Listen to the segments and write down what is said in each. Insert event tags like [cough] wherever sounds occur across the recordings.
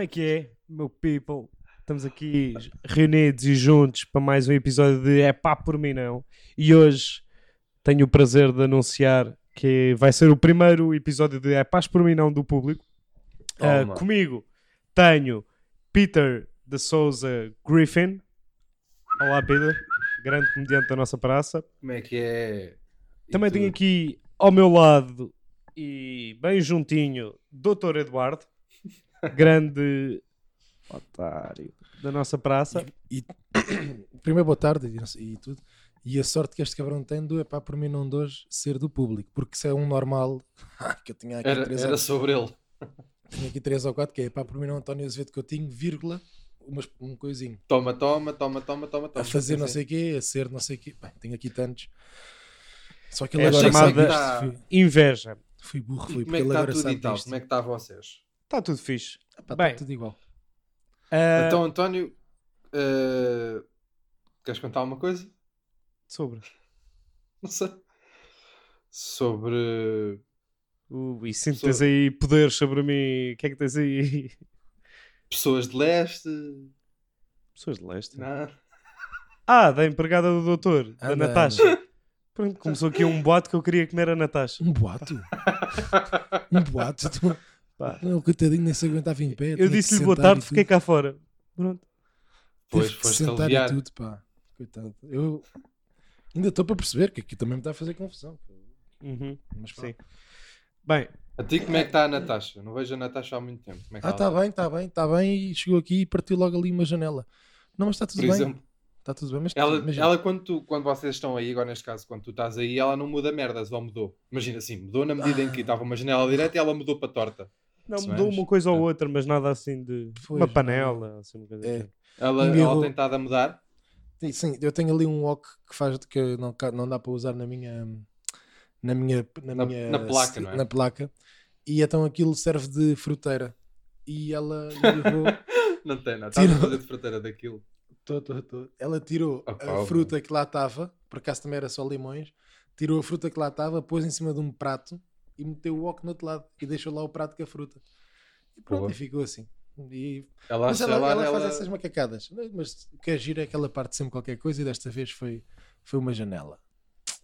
Como é que é, meu people? Estamos aqui reunidos e juntos para mais um episódio de É Pá por mim não. E hoje tenho o prazer de anunciar que vai ser o primeiro episódio de É Paz por mim não do público. Uh, comigo tenho Peter de Souza Griffin. Olá, Peter. Grande comediante da nossa praça. Como é que é? E Também tu? tenho aqui ao meu lado e bem juntinho Dr. Eduardo, grande otário da nossa praça. E, [coughs] primeiro, boa tarde e, e tudo. E a sorte que este cabrão tem do é pá, por mim não de hoje ser do público, porque se é um normal, [laughs] que eu tinha aqui, Era, três, era ou, sobre ele. tinha aqui três ou quatro, que é pá, por mim não António Azevedo Coutinho, vírgula, umas, um coisinho. Toma, toma, toma, toma, toma, toma. a fazer não sei o quê, a ser não sei o quê. Bem, tenho aqui tantos. Só que É ele agora chamada- sabe isto. Fui, Inveja. fui burro, fui, E como é porque que ele está tudo sabe e tal? disto. Como é que está vocês? Está tudo fixe. Ah, pá, Bem. tá tudo igual. Ah, Então, António, eh, queres contar uma coisa? Sobre. Não sei. Sobre. Uh, e que Sobre- tens aí poderes sobre mim. O que é que tens aí? Pessoas de leste. Pessoas de leste. Não. Ah, da empregada do doutor, da Anda, Natasha. Pronto, começou aqui um boato que eu queria comer a Natasha. Um boato? [laughs] um boato? Pá. Não, coitadinho, nem se aguentava em pé. Eu disse-lhe boa tarde, e fiquei cá fora. Pronto. Pois, foste sentar aliviar. e tudo, pá. Coitado. Eu ainda estou para perceber que aqui também me está a fazer confusão. Uhum, Mas pá. sim. Bem, A ti, como é que está a Natasha? Não vejo a Natasha há muito tempo. Como é que Ah, está bem, está bem, está bem. E chegou aqui e partiu logo ali uma janela. Não, mas está tudo Por bem. exemplo, Está tudo bem, mas ela, imagina. ela quando, tu, quando vocês estão aí, agora neste caso, quando tu estás aí, ela não muda merdas, ou mudou. Imagina assim, mudou na medida Ah. em que estava uma janela direta e ela mudou para torta. Não mudou uma coisa ou outra, mas nada assim de. Pois, uma panela. Assim, uma coisa É. assim. Ela, ela tem estado a mudar. Sim, Sim, eu tenho ali um wok que faz que não, não dá para usar na minha na minha na, Na- minha na placa, não é? na placa. E então aquilo serve de fruteira. E ela levou [laughs] Não tem nada. Estás a fazer de frateira daquilo. Tô, tô, tô. Ela tirou Opa, a fruta que lá estava, por acaso também era só limões, tirou a fruta que lá estava, pôs em cima de um prato e meteu o wok no outro lado e deixou lá o prato com a fruta. E pronto, Boa. e ficou assim. E- Ela, mas ela, ela, ela faz essas macacadas. Mas o que é giro é que ela parte sempre qualquer coisa e desta vez foi, foi uma janela.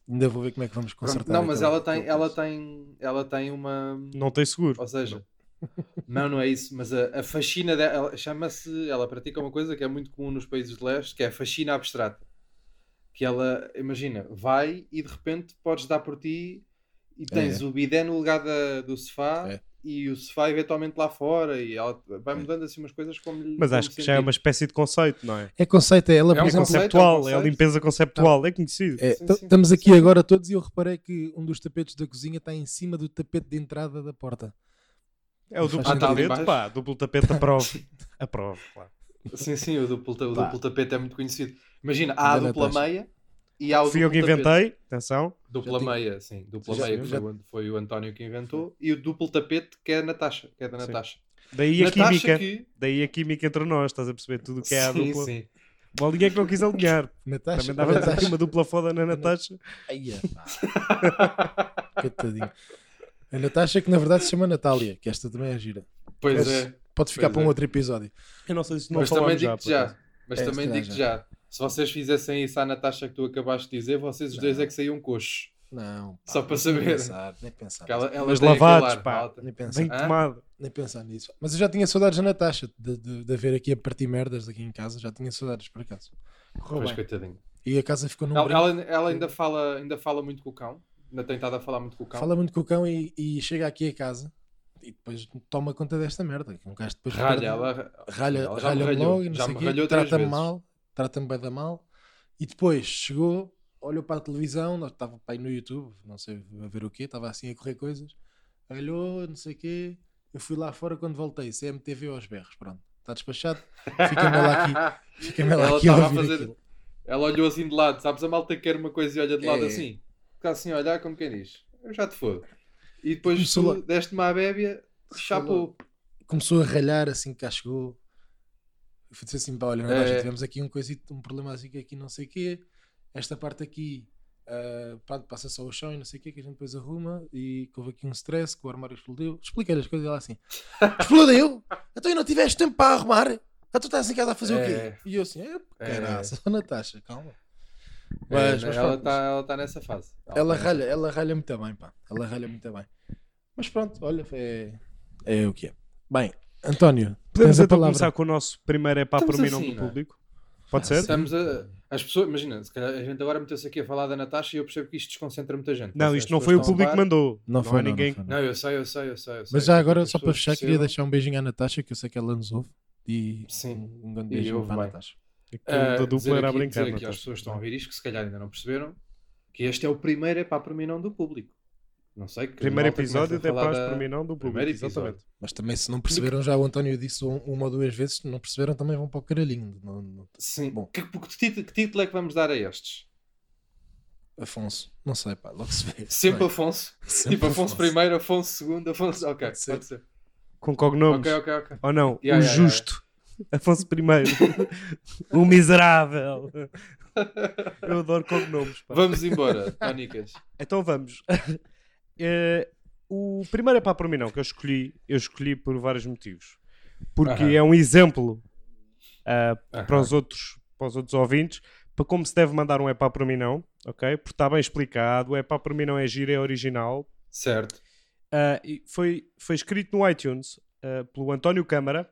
Ainda vou ver como é que vamos consertar. Não, mas ela tem, ela tem, ela tem uma. Não tem seguro. Ou seja, não, não é isso, mas a, a faxina dela ela- chama-se. Ela pratica uma coisa que é muito comum nos países de leste, que é a faxina abstrata. Que ela, imagina, vai e de repente podes dar por ti e tens o bidé no lugar da- do sofá É. e o sofá eventualmente lá fora e ela vai É. mudando assim umas coisas como lhe Mas como acho que já é uma espécie de conceito, não é? É conceito, é ela, É por um exemplo, conceito, conceptual, é, a conceito. limpeza conceptual, é conhecido. É, Sim, sim, estamos sim, aqui sim. agora todos e eu reparei que um dos tapetes da cozinha está em cima do tapete de entrada da porta. É o duplo Ah, tá tapete, pá, duplo tapete aprova. [laughs] aprova, claro. Sim, sim, o duplo, o duplo tapete é muito conhecido. Imagina, há a dupla meia e há o Fui eu que tapete. inventei, atenção. Dupla meia, sim. Dupla Já- meia que já- foi, o- foi o António que inventou. E o duplo tapete que é a Natasha, que é da Sim. Natasha. Daí a Natasha química, que... daí a química entre nós, estás a perceber tudo o que é a sim, dupla. sim. Bom, ninguém que não quis alinhar. [laughs] Natasha, Também dava Natasha. uma dupla foda na Natasha. Aia. [laughs] Coitadinho. A Natasha que na verdade se chama Natália, que esta também é gira. Pois Mas é. Pode ficar Pois para um é. outro episódio. Eu não sei se não Mas também falámos já. Mas É, também digo-te já. Se vocês fizessem isso à Natasha que tu acabaste de dizer, vocês os dois Não. é que saíam coxos. Não, pá, Só para nem saber. pensar, nem pensar, Porque ela, ela Mas lavados, ar, pá. nem pensar, Bem tomado. nem pensar nisso. Mas eu já tinha saudades da Natasha, de, de, de ver aqui a partir merdas aqui em casa, já tinha saudades por acaso. Correu Pois, bem. coitadinho. E a casa ficou num Ela, brinco. ela, ela ainda, fala, ainda fala muito com o cão. Ainda tem estado a falar muito com o cão. Fala muito com o cão e, e chega aqui a casa e depois toma conta desta merda. que Um gajo depois Ralha, perde- ela, ralha, ela já me ralha logo e não Já sei me ralhou trata-me mal, trata-me bem da mal. E depois chegou, olhou para a televisão, nós estava para aí no YouTube, não sei a ver o quê, estava assim a correr coisas, olhou, não sei o quê. Eu fui lá fora quando voltei, CMTV aos berros, pronto, está despachado. Fica-me lá aqui, [laughs] fica-me lá Ela aqui a fazer- aquilo. Ela olhou assim de lado, sabes? A malta quer uma coisa e olha de lado É. assim. Fica assim a olhar como quem diz. Eu já te fodo. E depois Começou tu lá- deste-me à bébia, chapou. Começou a ralhar assim que cá chegou. Eu disse assim, pá, olha, É. Natasha, tivemos aqui um, coisito, um problema assim que aqui não sei o quê. Esta parte aqui ah, pronto, passa só o chão e não sei o que, que a gente depois arruma e que houve aqui um stress, que o armário explodiu. Expliquei-lhe as coisas e ela assim: [laughs] Explodiu? Então e não tiveste tempo para arrumar? Então tu estás em casa a fazer o É. quê? E eu assim: É, É. [laughs] Natasha, calma. É, Mas, né, mas ela está ela tá nessa fase. ela tá ralha, ela ralha muito bem, pá. Ela ralha muito bem. Mas pronto, olha, é, é o que é. Bem, António, Podemos a então começar com o nosso primeiro é para Estamos por mim assim, não é? público. Pode Ah, ser? Estamos a. As pessoas, imagina, se calhar a gente agora meteu-se aqui a falar da Natasha e eu percebo que isto desconcentra muita gente. Não, isto não foi o a público que mandou. Não, Não, foi, não, ninguém. não foi, não. Não, eu sei, eu sei, eu sei. eu sei. Mas já agora, só para fechar, queria deixar um beijinho à Natasha, que eu sei que ela nos ouve. E Sim. um grande beijinho ouve para a. Natasha. Aquilo Ah, da dizer dupla era a aqui- brincar. dizer aqui às pessoas que estão a ouvir isto, que se calhar ainda não perceberam, que este é o primeiro é para por mim não do público. Não sei. que Primeiro episódio Paz da- por mim não do público. Primeiro episódio. Exatamente. Mas também, se não perceberam, já o António disse um- uma ou duas vezes, se não perceberam, também vão para o caralhinho. Não- não- Sim. Bom. Que, que, título, que título é que vamos dar a estes? Afonso, não sei, pá, logo se vê. Sempre Afonso. [laughs] sempre tipo Afonso, primeiro, Afonso segundo, Afonso. Ok, Pode ser. pode ser. Com cognomes. Ok, ok, ok. Ou não? Yeah, o yeah, justo. Afonso I. [laughs] o miserável. [laughs] Eu adoro cognomes. pá. Vamos embora, Tónicas. Então vamos. Eh, o primeiro é para por mim não, que eu escolhi, eu escolhi por vários motivos. Porque Aham. é um exemplo ah, Aham. para, os outros, para os outros ouvintes para como se deve mandar um é para mim não, ok? Porque está bem explicado, o é para mim não é giro, é original. Certo. Ah, e foi, foi escrito no iTunes ah, pelo António Câmara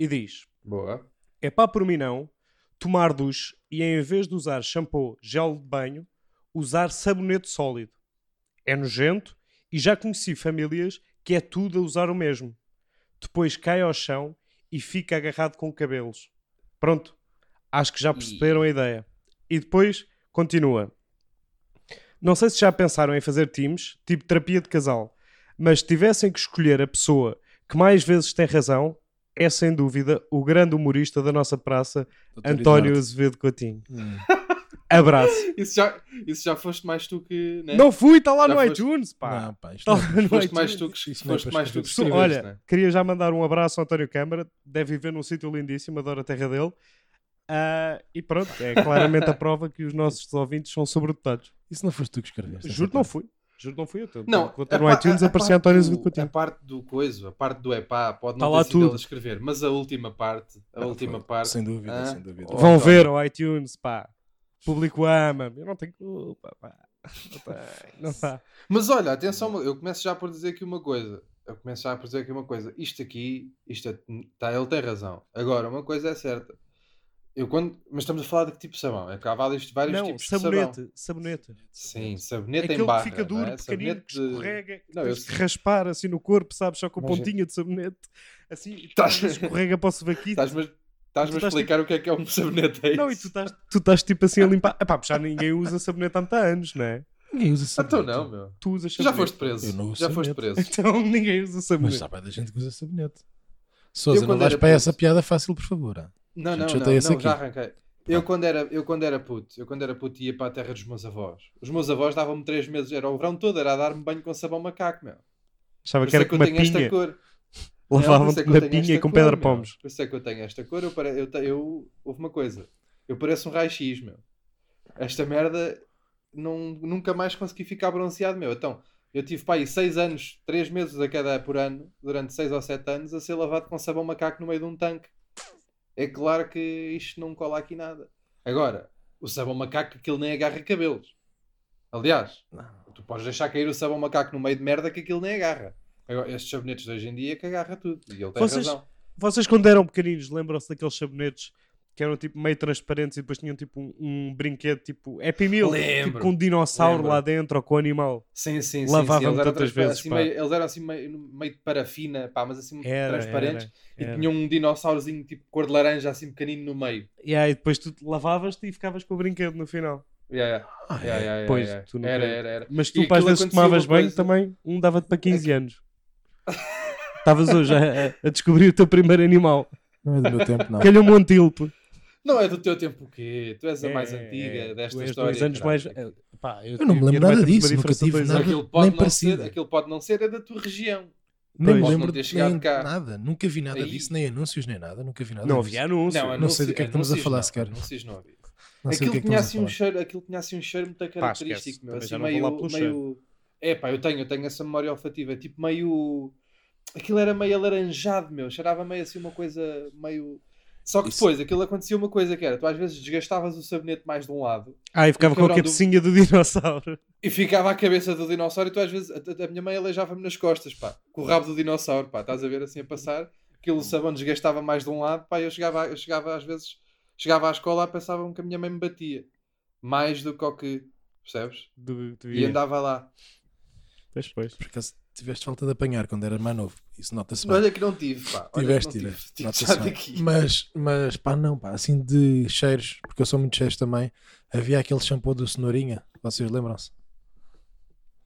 e diz: Boa. é pá por mim não tomar duche e em vez de usar shampoo, gel de banho, usar sabonete sólido. É nojento e já conheci famílias que é tudo a usar o mesmo. Depois cai ao chão e fica agarrado com cabelos. Pronto. Acho que já perceberam a ideia. E depois continua. Não sei se já pensaram em fazer teams, tipo terapia de casal, mas se tivessem que escolher a pessoa que mais vezes tem razão, é sem dúvida o grande humorista da nossa praça, Doutor António Eduardo. Azevedo Coutinho. Hum. [laughs] Abraço. [laughs] Isso já, isso já foste mais tu que. Né? Não fui, está lá Já no foste- iTunes, pá. Não, pá, isto Tá não- lá Foste mais tu que, Isso é foste mais tu que [laughs] escreveste, Olha, né? queria já mandar um abraço ao António Câmara, deve viver num sítio lindíssimo, adoro a terra dele. Ah, e pronto, é claramente a prova que os nossos ouvintes são sobredotados. Isso não foste tu que escreveste. Juro que não fui. Juro que não fui eu. Tô- Não, a no iTunes aparecia parte António do- Azevedo A parte do coiso, a parte do epá, pode Tá não lá ter sido tudo. ele a escrever, mas a última parte, a Ah, última foi. parte. Sem dúvida, Ah, sem dúvida. Vão ver ao iTunes, pá. O público ama. Eu não tenho culpa, pá. Não tem, não dá. Mas olha, atenção, eu começo já por dizer aqui uma coisa. Eu começo já por dizer aqui uma coisa. Isto aqui, isto é, tá, ele tem razão. Agora, uma coisa é certa. Eu quando, mas estamos a falar de que tipo de sabão? É que há vários, vários Não, tipos de sabão. sabonete. Sabonete. Sim, sabonete Aquele em barra. que fica duro, não é? pequenino, Sabonete que de- escorrega, que Não, eu que raspar assim no corpo, sabes? Só com a Imagina. pontinha de sabonete. Assim, [laughs] Estás- escorrega para o sovaquito. Estás-me estás-me a estás explicar o que é que é um [laughs] sabonete. É Não, e isso? tu estás, tu estás tipo assim a limpar. Epá, já ninguém usa sabonete há muitos anos, não é? Ninguém usa Então sabonete. não, meu. Tu usas Tu já sabonete. foste preso. Eu não uso já foste sabonete. preso. Então [laughs] ninguém usa Mas sabonete. já vai da gente que usa sabonete. Sousa, não quando vais era para puto- essa piada fácil, por favor. ah. Não, não, não, não, aqui. já arranquei. Eu quando, era, eu quando era puto, eu quando era puto ia para a terra dos meus avós. Os meus avós davam-me três meses, era o verão todo, era a dar-me banho com sabão macaco, meu. Achava que era é que com eu uma tenho esta pinha. cor. Não, Lavavam-te eu na pinha e com pedra pomos. Por isso é que eu tenho esta cor. Eu, pare... eu, te- eu... Houve uma coisa. Eu pareço um raio-x, meu. Esta merda não... nunca mais consegui ficar bronzeado, meu. Então, eu tive para aí 6 anos, 3 meses a cada por ano, durante 6 ou 7 anos, a ser lavado com sabão macaco no meio de um tanque. É claro que isto não cola aqui nada. Agora, o sabão macaco, aquilo nem agarra cabelos. Aliás, tu podes deixar cair o sabão macaco no meio de merda que aquilo nem agarra. Agora, estes sabonetes de hoje em dia é que agarra tudo. E ele tem Vocês- razão. Vocês quando eram pequeninos lembram-se daqueles sabonetes que eram tipo meio transparentes e depois tinham tipo um, um brinquedo tipo Happy Meal, Lembro. tipo com um dinossauro Lembro. lá dentro ou com um animal. Sim, sim, sim. Eram tantas vezes, assim, meio- eles eram assim meio, meio de parafina, pá, mas assim Era, transparentes. era, E era. tinham um dinossaurozinho tipo cor de laranja, assim pequenino no meio. E aí depois tu lavavas-te e ficavas com o brinquedo no final. Yeah, yeah. Ah, Yeah, yeah, yeah, Pois, tu nunca- Era, era, era. Mas E tu, às vezes, tomavas banho coisa- também, um dava-te para 15 anos. Estavas hoje a, a descobrir o teu primeiro animal. Não é do meu tempo, não. Calhou-me um antílope. Não é do teu tempo o quê? Tu és a mais É, antiga é, desta tu és história. dois anos mais. Pá, Eu não me lembro nada disso, nunca tive nada. Aquilo pode, nem não ser, parecido. aquilo pode não ser, é da tua região. Nem me lembro Pode não ter de chegado nem cá. nada. Nunca vi nada Aí. disso, nem anúncios, nem nada. Nunca vi nada Não disso. havia anúncio. Não, não sei do que é que estamos a anúncios falar não, sequer. Anúncios não havia. Não Aquilo que é que tinha estamos a assim um falar. cheiro, aquilo tinha assim um cheiro muito característico, meu, Também assim meio, meio... É pá, eu tenho, eu tenho essa memória olfativa, tipo meio... Aquilo era meio alaranjado, meu, cheirava meio assim uma coisa meio... Só que Isso. depois, aquilo acontecia uma coisa que era, tu às vezes desgastavas o sabonete mais de um lado Ah, e ficava com a cabrão do- cabecinha do [laughs] dinossauro. e ficava a cabeça do dinossauro e tu às vezes, a, a minha mãe aleijava-me nas costas, pá, com o rabo do dinossauro, pá, estás a ver assim a passar, aquilo o sabão desgastava mais de um lado, pá, eu chegava, eu chegava às vezes, chegava à escola e pensavam que a minha mãe me batia, mais do que o que, percebes? Do, do E andava lá. Pois, pois. Por acaso tiveste falta de apanhar quando eras mais novo. Isso nota-se bem. Olha que não tive, pá, Tiveste, tive. Mas, mas pá, não, pá, assim de cheiros, porque eu sou muito cheiros também. Havia aquele shampoo do Cenourinha, vocês lembram-se?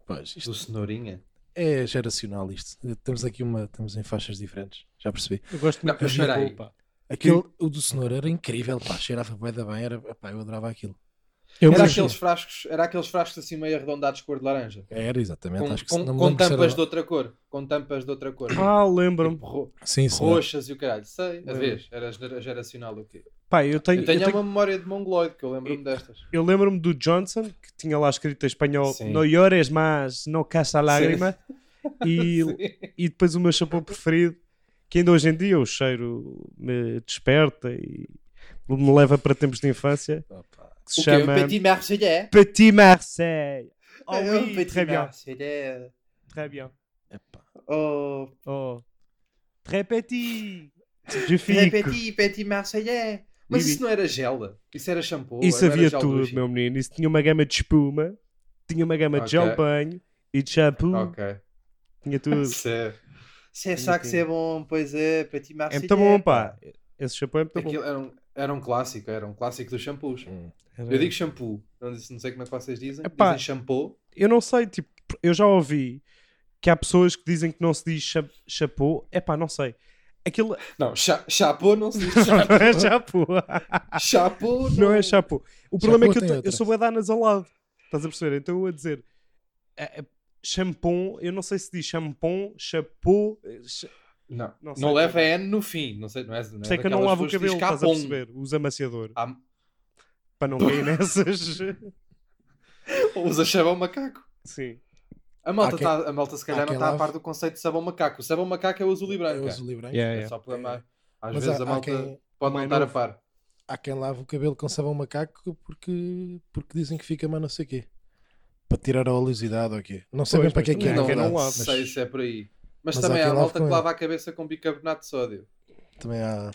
Pois, isto Do cenourinha? é geracional isto. Temos aqui uma, estamos em faixas diferentes, já percebi. Eu gosto muito Não, de mas espera aí. Aquele, o do cenoura era incrível, pá, cheirava bué da bem, era, pá, eu adorava aquilo. Eu Era mas- aqueles frascos, era aqueles frascos assim meio arredondados cor de laranja. Era, exatamente, Com, acho que com- não com tampas era- de outra cor. Com tampas de outra cor. [coughs] Ah, lembro-me. Tipo, ro- Sim, sim. roxas e o caralho. Sei, a vez. Era gera- geracional o quê? Pá, eu tenho, Eu tenho, eu tenho- uma memória de mongoloide que eu lembro-me destas. eu lembro-me do Johnson, que tinha lá escrito em espanhol Sim. No llores más, no casa lágrima. [laughs] E, e depois o meu shampoo preferido, que ainda hoje em dia o cheiro me desperta e me leva para tempos de infância, Opa. Que se O quê? O chama Petit Marseillais? Petit Marseille. [laughs] Oh É, o oui, Petit très bien, Marseillais. très bien. Oh, Oh, très petit. Je très petit, Petit Marseillais. Mas isso não era gel? Isso era shampoo? Isso havia gel tudo, meu menino. Isso tinha uma gama de espuma, tinha uma gama de gel banho e de shampoo, Ok. tinha tudo. [laughs] C'est c'est Tinha ça que tudo. c'est bom, pois é, Petit É Marseillais. muito bom, pá. Esse shampoo é muito bom. Aquilo era um, era um clássico, era um clássico dos shampoos. Hum. Era- Eu digo shampoo, não, não sei como é que vocês dizem. Epá. Dizem shampoo. Eu não sei, tipo, eu já ouvi que há pessoas que dizem que não se diz cha chapeau. É pá, não sei. Aquilo Não, cha chapeau não se diz não chapeau. é chapeau. chapeau Não é chapeau. [laughs] O problema é que eu, eu sou bué de anasalado. Estás a perceber? Então eu a dizer é, é, shampoo, eu não sei se diz shampoo, chapeau. é, cha- Não, Não não, leva N no fim. Não sei, não é, não é Sei que eu não lavo o cabelo, estás a perceber? Usa amaciador. Há- Para não cair [laughs] nessas. Usa sabão macaco. Sim. A malta, Há quem- tá, a malta se calhar há não está a par do conceito de sabão macaco. O sabão macaco é o azul e É branco. o azul e branco. Yeah, É yeah. só para É. Às Mas vezes há- a há malta quem- pode não estar a par. Há quem lava o cabelo com sabão macaco porque, porque dizem que fica mais não sei o quê. Para tirar a oleosidade ou o quê. Não sei Pois, bem para que é que é. não, há não mas sei se é por aí. Mas, mas há também há quem a malta que ele. lava a cabeça com bicarbonato de sódio. Também há.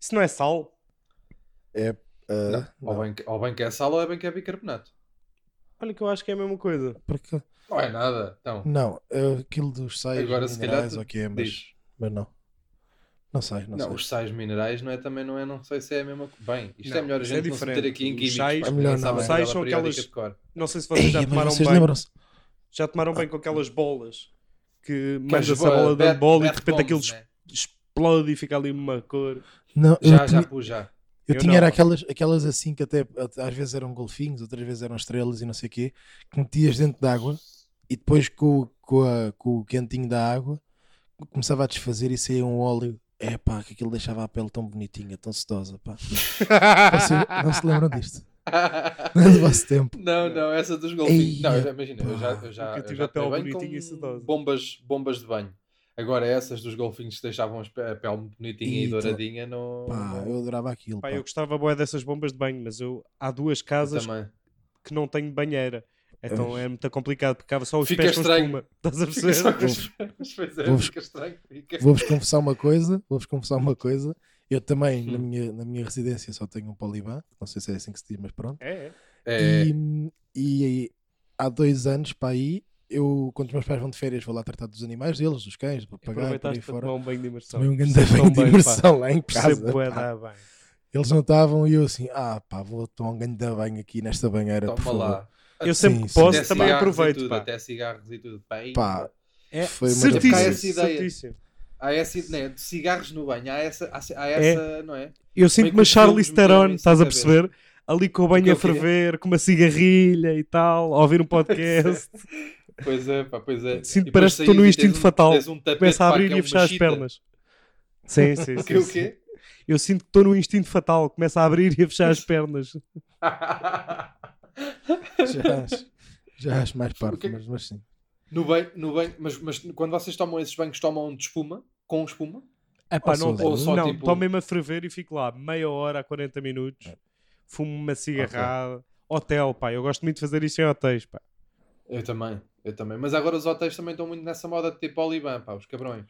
Isso não é sal? É, ah, Não. Ou, não. bem, que- ou bem que é sal ou é bem que é bicarbonato. Olha que eu acho que é a mesma coisa. Porque- Não é nada. Então, Não, é aquilo dos sais Agora, se calhar, minerais que é, mas, diz. mas não. Não sei, não, Não, sei. os sais minerais não é também, não é, não sei se é a mesma coisa. Bem, isto Não, é melhor a isso é gente não se meter diferente. aqui em Os químicos. sais- pá, É melhor não, é. tabela Sais são aquelas-. Não sei se vocês já Ei, mas tomaram vocês lembram-se? Já tomaram bem com aquelas bolas que Que as mandas a bo- bola dando bola e de repente aquilo né? explode e fica ali uma cor. Não, Já, já pus, já. Eu Eu tinha não. era aquelas, aquelas assim que até às vezes eram golfinhos, outras vezes eram estrelas e não sei o quê, que metias dentro da água e depois com, o- com, a- com o quentinho da água começava a desfazer e saía um óleo. É pá, que aquilo deixava a pele tão bonitinha, tão sedosa. Pá. Vocês não se lembram disto? [laughs] Não é do vosso tempo. Não, não, essa dos golfinhos. Ei, não, eu já- imagina, eu já, eu já, eu tive já a pele bonitinha e sedosa. bombas, bombas de banho. Agora essas dos golfinhos que deixavam a pele bonitinha e, tô- douradinha não... Pá, eu adorava aquilo. Pá, pá. eu gostava boé dessas bombas de banho, mas eu há duas casas que não tenho banheira. Então é muito complicado, porque ficava só os Fica pés com estranho. espuma. Estás a perceber? com é, Vou-vos- fica estranho. Fica. Vou-vos confessar uma coisa, vou-vos confessar uma coisa. Eu também, na Hum. minha, na minha residência, só tenho um poliban. Não sei se é assim que se diz, mas pronto. É, é. É, E, e há dois anos para aí, eu, quando os meus pais vão de férias, vou lá tratar dos animais deles, dos cães, do papagaio, por aí para fora. tomar um banho de imersão. Tomei um [laughs] grande banho de imersão lá em casa. pá. bem. Eles não estavam e eu assim, ah pá, vou tomar um grande banho aqui nesta banheira, por toma favor. lá. Eu sempre Sim, que sim. posso Até também aproveito. tudo, pá. Até cigarros e tudo. Bem, Pá, É Foi uma certíssimo, essa ideia. certíssimo. Há essa, né, de cigarros no banho, há essa, há, há essa não é? Eu sinto-me que a Charlize Theron, estás a perceber? Ali com o banho a ferver, com uma cigarrilha e tal, a ouvir um [laughs] podcast. Pois é, pá, pois é. Sinto parece que estou no instinto tens um- fatal. um Começa a pá, abrir que é e a fechar as machita. pernas. Sim, sim, [laughs] sim. o quê? eu sinto que estou no instinto fatal, começa a abrir e a fechar as pernas. [laughs] Já acho, já acho mais O parte, que é mas, mas sim. No banho, no banho mas, mas quando vocês tomam esses banhos, tomam de espuma? Com espuma? É pá, não, só- ou só não tipo- estou mesmo a ferver e fico lá meia hora a 40 minutos, fumo uma cigarrada. Hotel, pá, eu gosto muito de fazer isso em hotéis, pá. Eu também, eu também. Mas agora os hotéis também estão muito nessa moda de tipo Olivan, pá, os cabrões.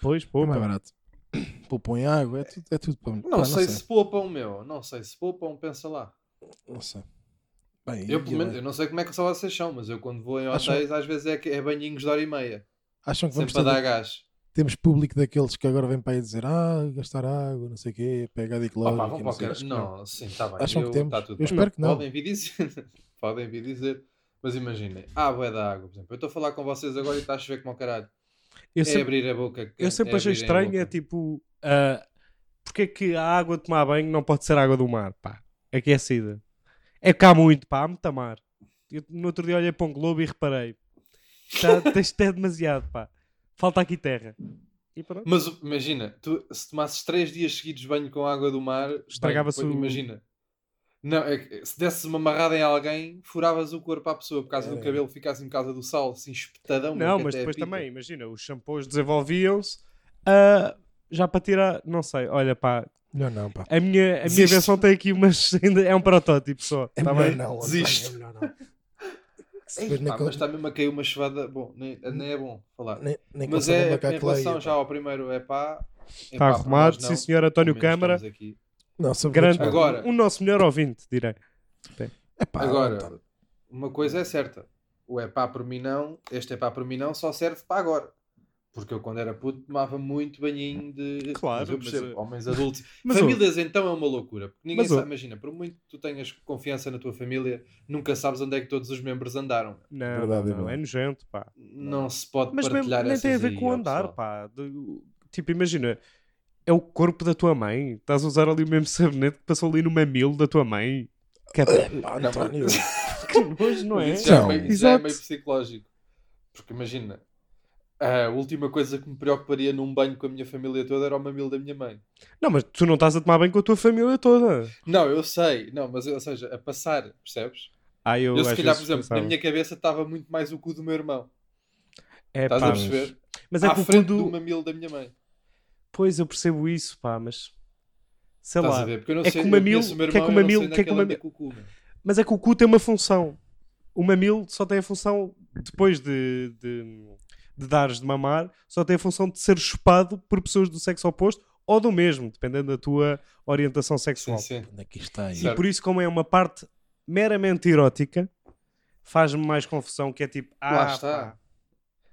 Pois, É pô, mais pá. barato. [coughs] Poupam em água, é tudo, é tudo para Não, sei, se poupam, meu. Não sei se poupam, pensa lá. Não sei. Bem, Eu, pelo menos, eu não sei como é que só vocês são, mas eu quando vou em Acham- hotéis, às vezes é, que- é banhinhos de hora e meia. acham que vamos Sempre ter, dar gás. temos público daqueles que agora vem para aí dizer ah, gastar água, não sei o quê, pega a Opa, ecológica, vão e para não sei. Não, sim, está bem. Acham eu, que temos? tá tudo Eu bem. espero que não. Podem vir dizer. [laughs] Podem vir dizer. Mas imaginem, ah, bué da água, por exemplo. Eu estou a falar com vocês agora e está a chover como ao caralho. Eu É sempre, abrir a boca. eu sempre é achei estranho, é tipo, ah, porque é que a água de tomar banho não pode ser água do mar, pá, aquecida? É que há muito, pá, há muita mar. Eu, no outro dia olhei para um globo e reparei, já, isto é demasiado, pá, falta aqui terra. E. Mas imagina, tu, se tomasses 3 dias seguidos banho com água do mar, Estragava-se o- Imagina. Não, é que se desses uma amarrada em alguém, furavas o corpo à pessoa por causa do É. cabelo ficar assim por causa do sal, assim espetadão. Não, mas depois também, imagina, os shampoos desenvolviam-se ah, já para tirar, não sei, olha pá, Não, não, pá. a minha, a minha invenção tem aqui umas, [laughs] ainda é um protótipo só, É tá melhor bem? não, António, Desiste. é melhor não. [laughs] Ei, pá, mas está mesmo a cair uma chuvada. Bom, nem, nem é bom falar. nem, nem mas é em relação já pá. ao primeiro é pá. Está arrumado, sim senhor António Câmara, Aqui. Não, sobre grande, Agora- o nosso melhor ouvinte, direi. É pá, Agora, António. uma coisa é certa: o é pá por mim não, este é pá por mim não, só serve para agora. Porque eu, quando era puto, tomava muito banhinho de. Claro, mas mas, homens adultos. [laughs] mas, Famílias, então, é uma loucura. Porque ninguém Mas, sabe, imagina, por muito que tu tenhas confiança na tua família, nunca sabes onde é que todos os membros andaram. Não, Verdade, não, é não, verdade. é nojento, pá. Não se pode Mas mesmo, partilhar nem tem a ver com andar, pessoal. pá. De- tipo, imagina, é o corpo da tua mãe. Estás a usar ali o mesmo sabonete que passou ali no mamilo da tua mãe. Que, é- Pá, António. [laughs] que nojo, não é? Isso já, é Não. meio, isso já é Exato. meio psicológico. Porque imagina, a última coisa que me preocuparia num banho com a minha família toda era o mamilo da minha mãe. Não, mas tu não estás a tomar bem com a tua família toda. Não, eu sei, não, mas ou seja, a passar, percebes? Ah, eu, Eu, se calhar, por exemplo, pensava. na minha cabeça estava muito mais o cu do meu irmão. É, Estás pá, a perceber? Mas é à que o frente do... do mamilo da minha mãe. Pois, eu percebo isso, pá, mas... Sei Estás lá. É sei, que o mamilo- meu que é que o mamilo- onde que é é que o mamilo-. Mas é que o cu tem uma função. O mamilo só tem a função, depois de, de, de dares de mamar, só tem a função de ser chupado por pessoas do sexo oposto ou do mesmo, dependendo da tua orientação Sim, sexual. sim. Onde é que isto está aí? E por isso, como é uma parte meramente erótica, faz-me mais confusão, que é tipo, ah, Lá está. pá.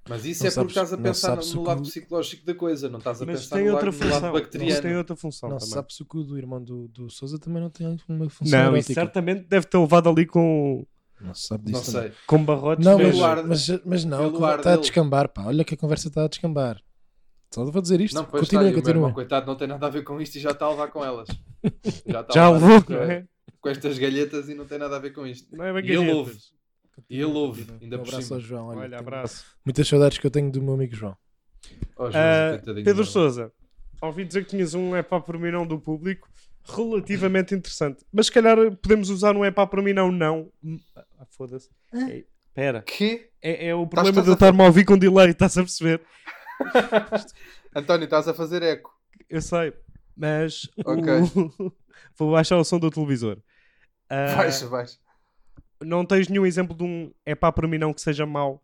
Mas isso Não é porque sabes- estás a não pensar no, no lado que- psicológico da coisa, não estás a Mas pensar tem no, outra lado, no lado função. Mas bacteriano. tem outra função Não sabe se o cu do irmão do, do Souza também não tem uma função Não, erótica. certamente deve ter levado ali com, Não sabe Não disso também. sei. com barrotes Não, mas, mas, mas não, está a descambar, pá. Olha que a conversa está a descambar. Só vou dizer isto. Não, pois está, continua, e irmão, continua. coitado, não tem nada a ver com isto e já está a levar com elas. [laughs] Já, está Já a levar levou, com, não é? com estas galhetas e não tem nada a ver com isto. Não é bem E ele ouve. E ele ouve, ainda um por abraço cima. ao João. Olha, Olha, abraço. Muitas saudades que eu tenho do meu amigo João. Oh, coitadinho do Pedro. Souza, ouvi dizer que tinhas um epá por mim não do público relativamente interessante. Mas se calhar podemos usar um epá por mim não não. Ah, foda-se. É, Espera. Que? É, é o problema de eu estar-me a ouvir com delay, estás a perceber? [laughs] António, estás a fazer eco. Eu sei. Mas o- Ok. [laughs] vou baixar o som do televisor. Ah, Baixa, baixa. Não tens nenhum exemplo de um epá por mim não que seja mau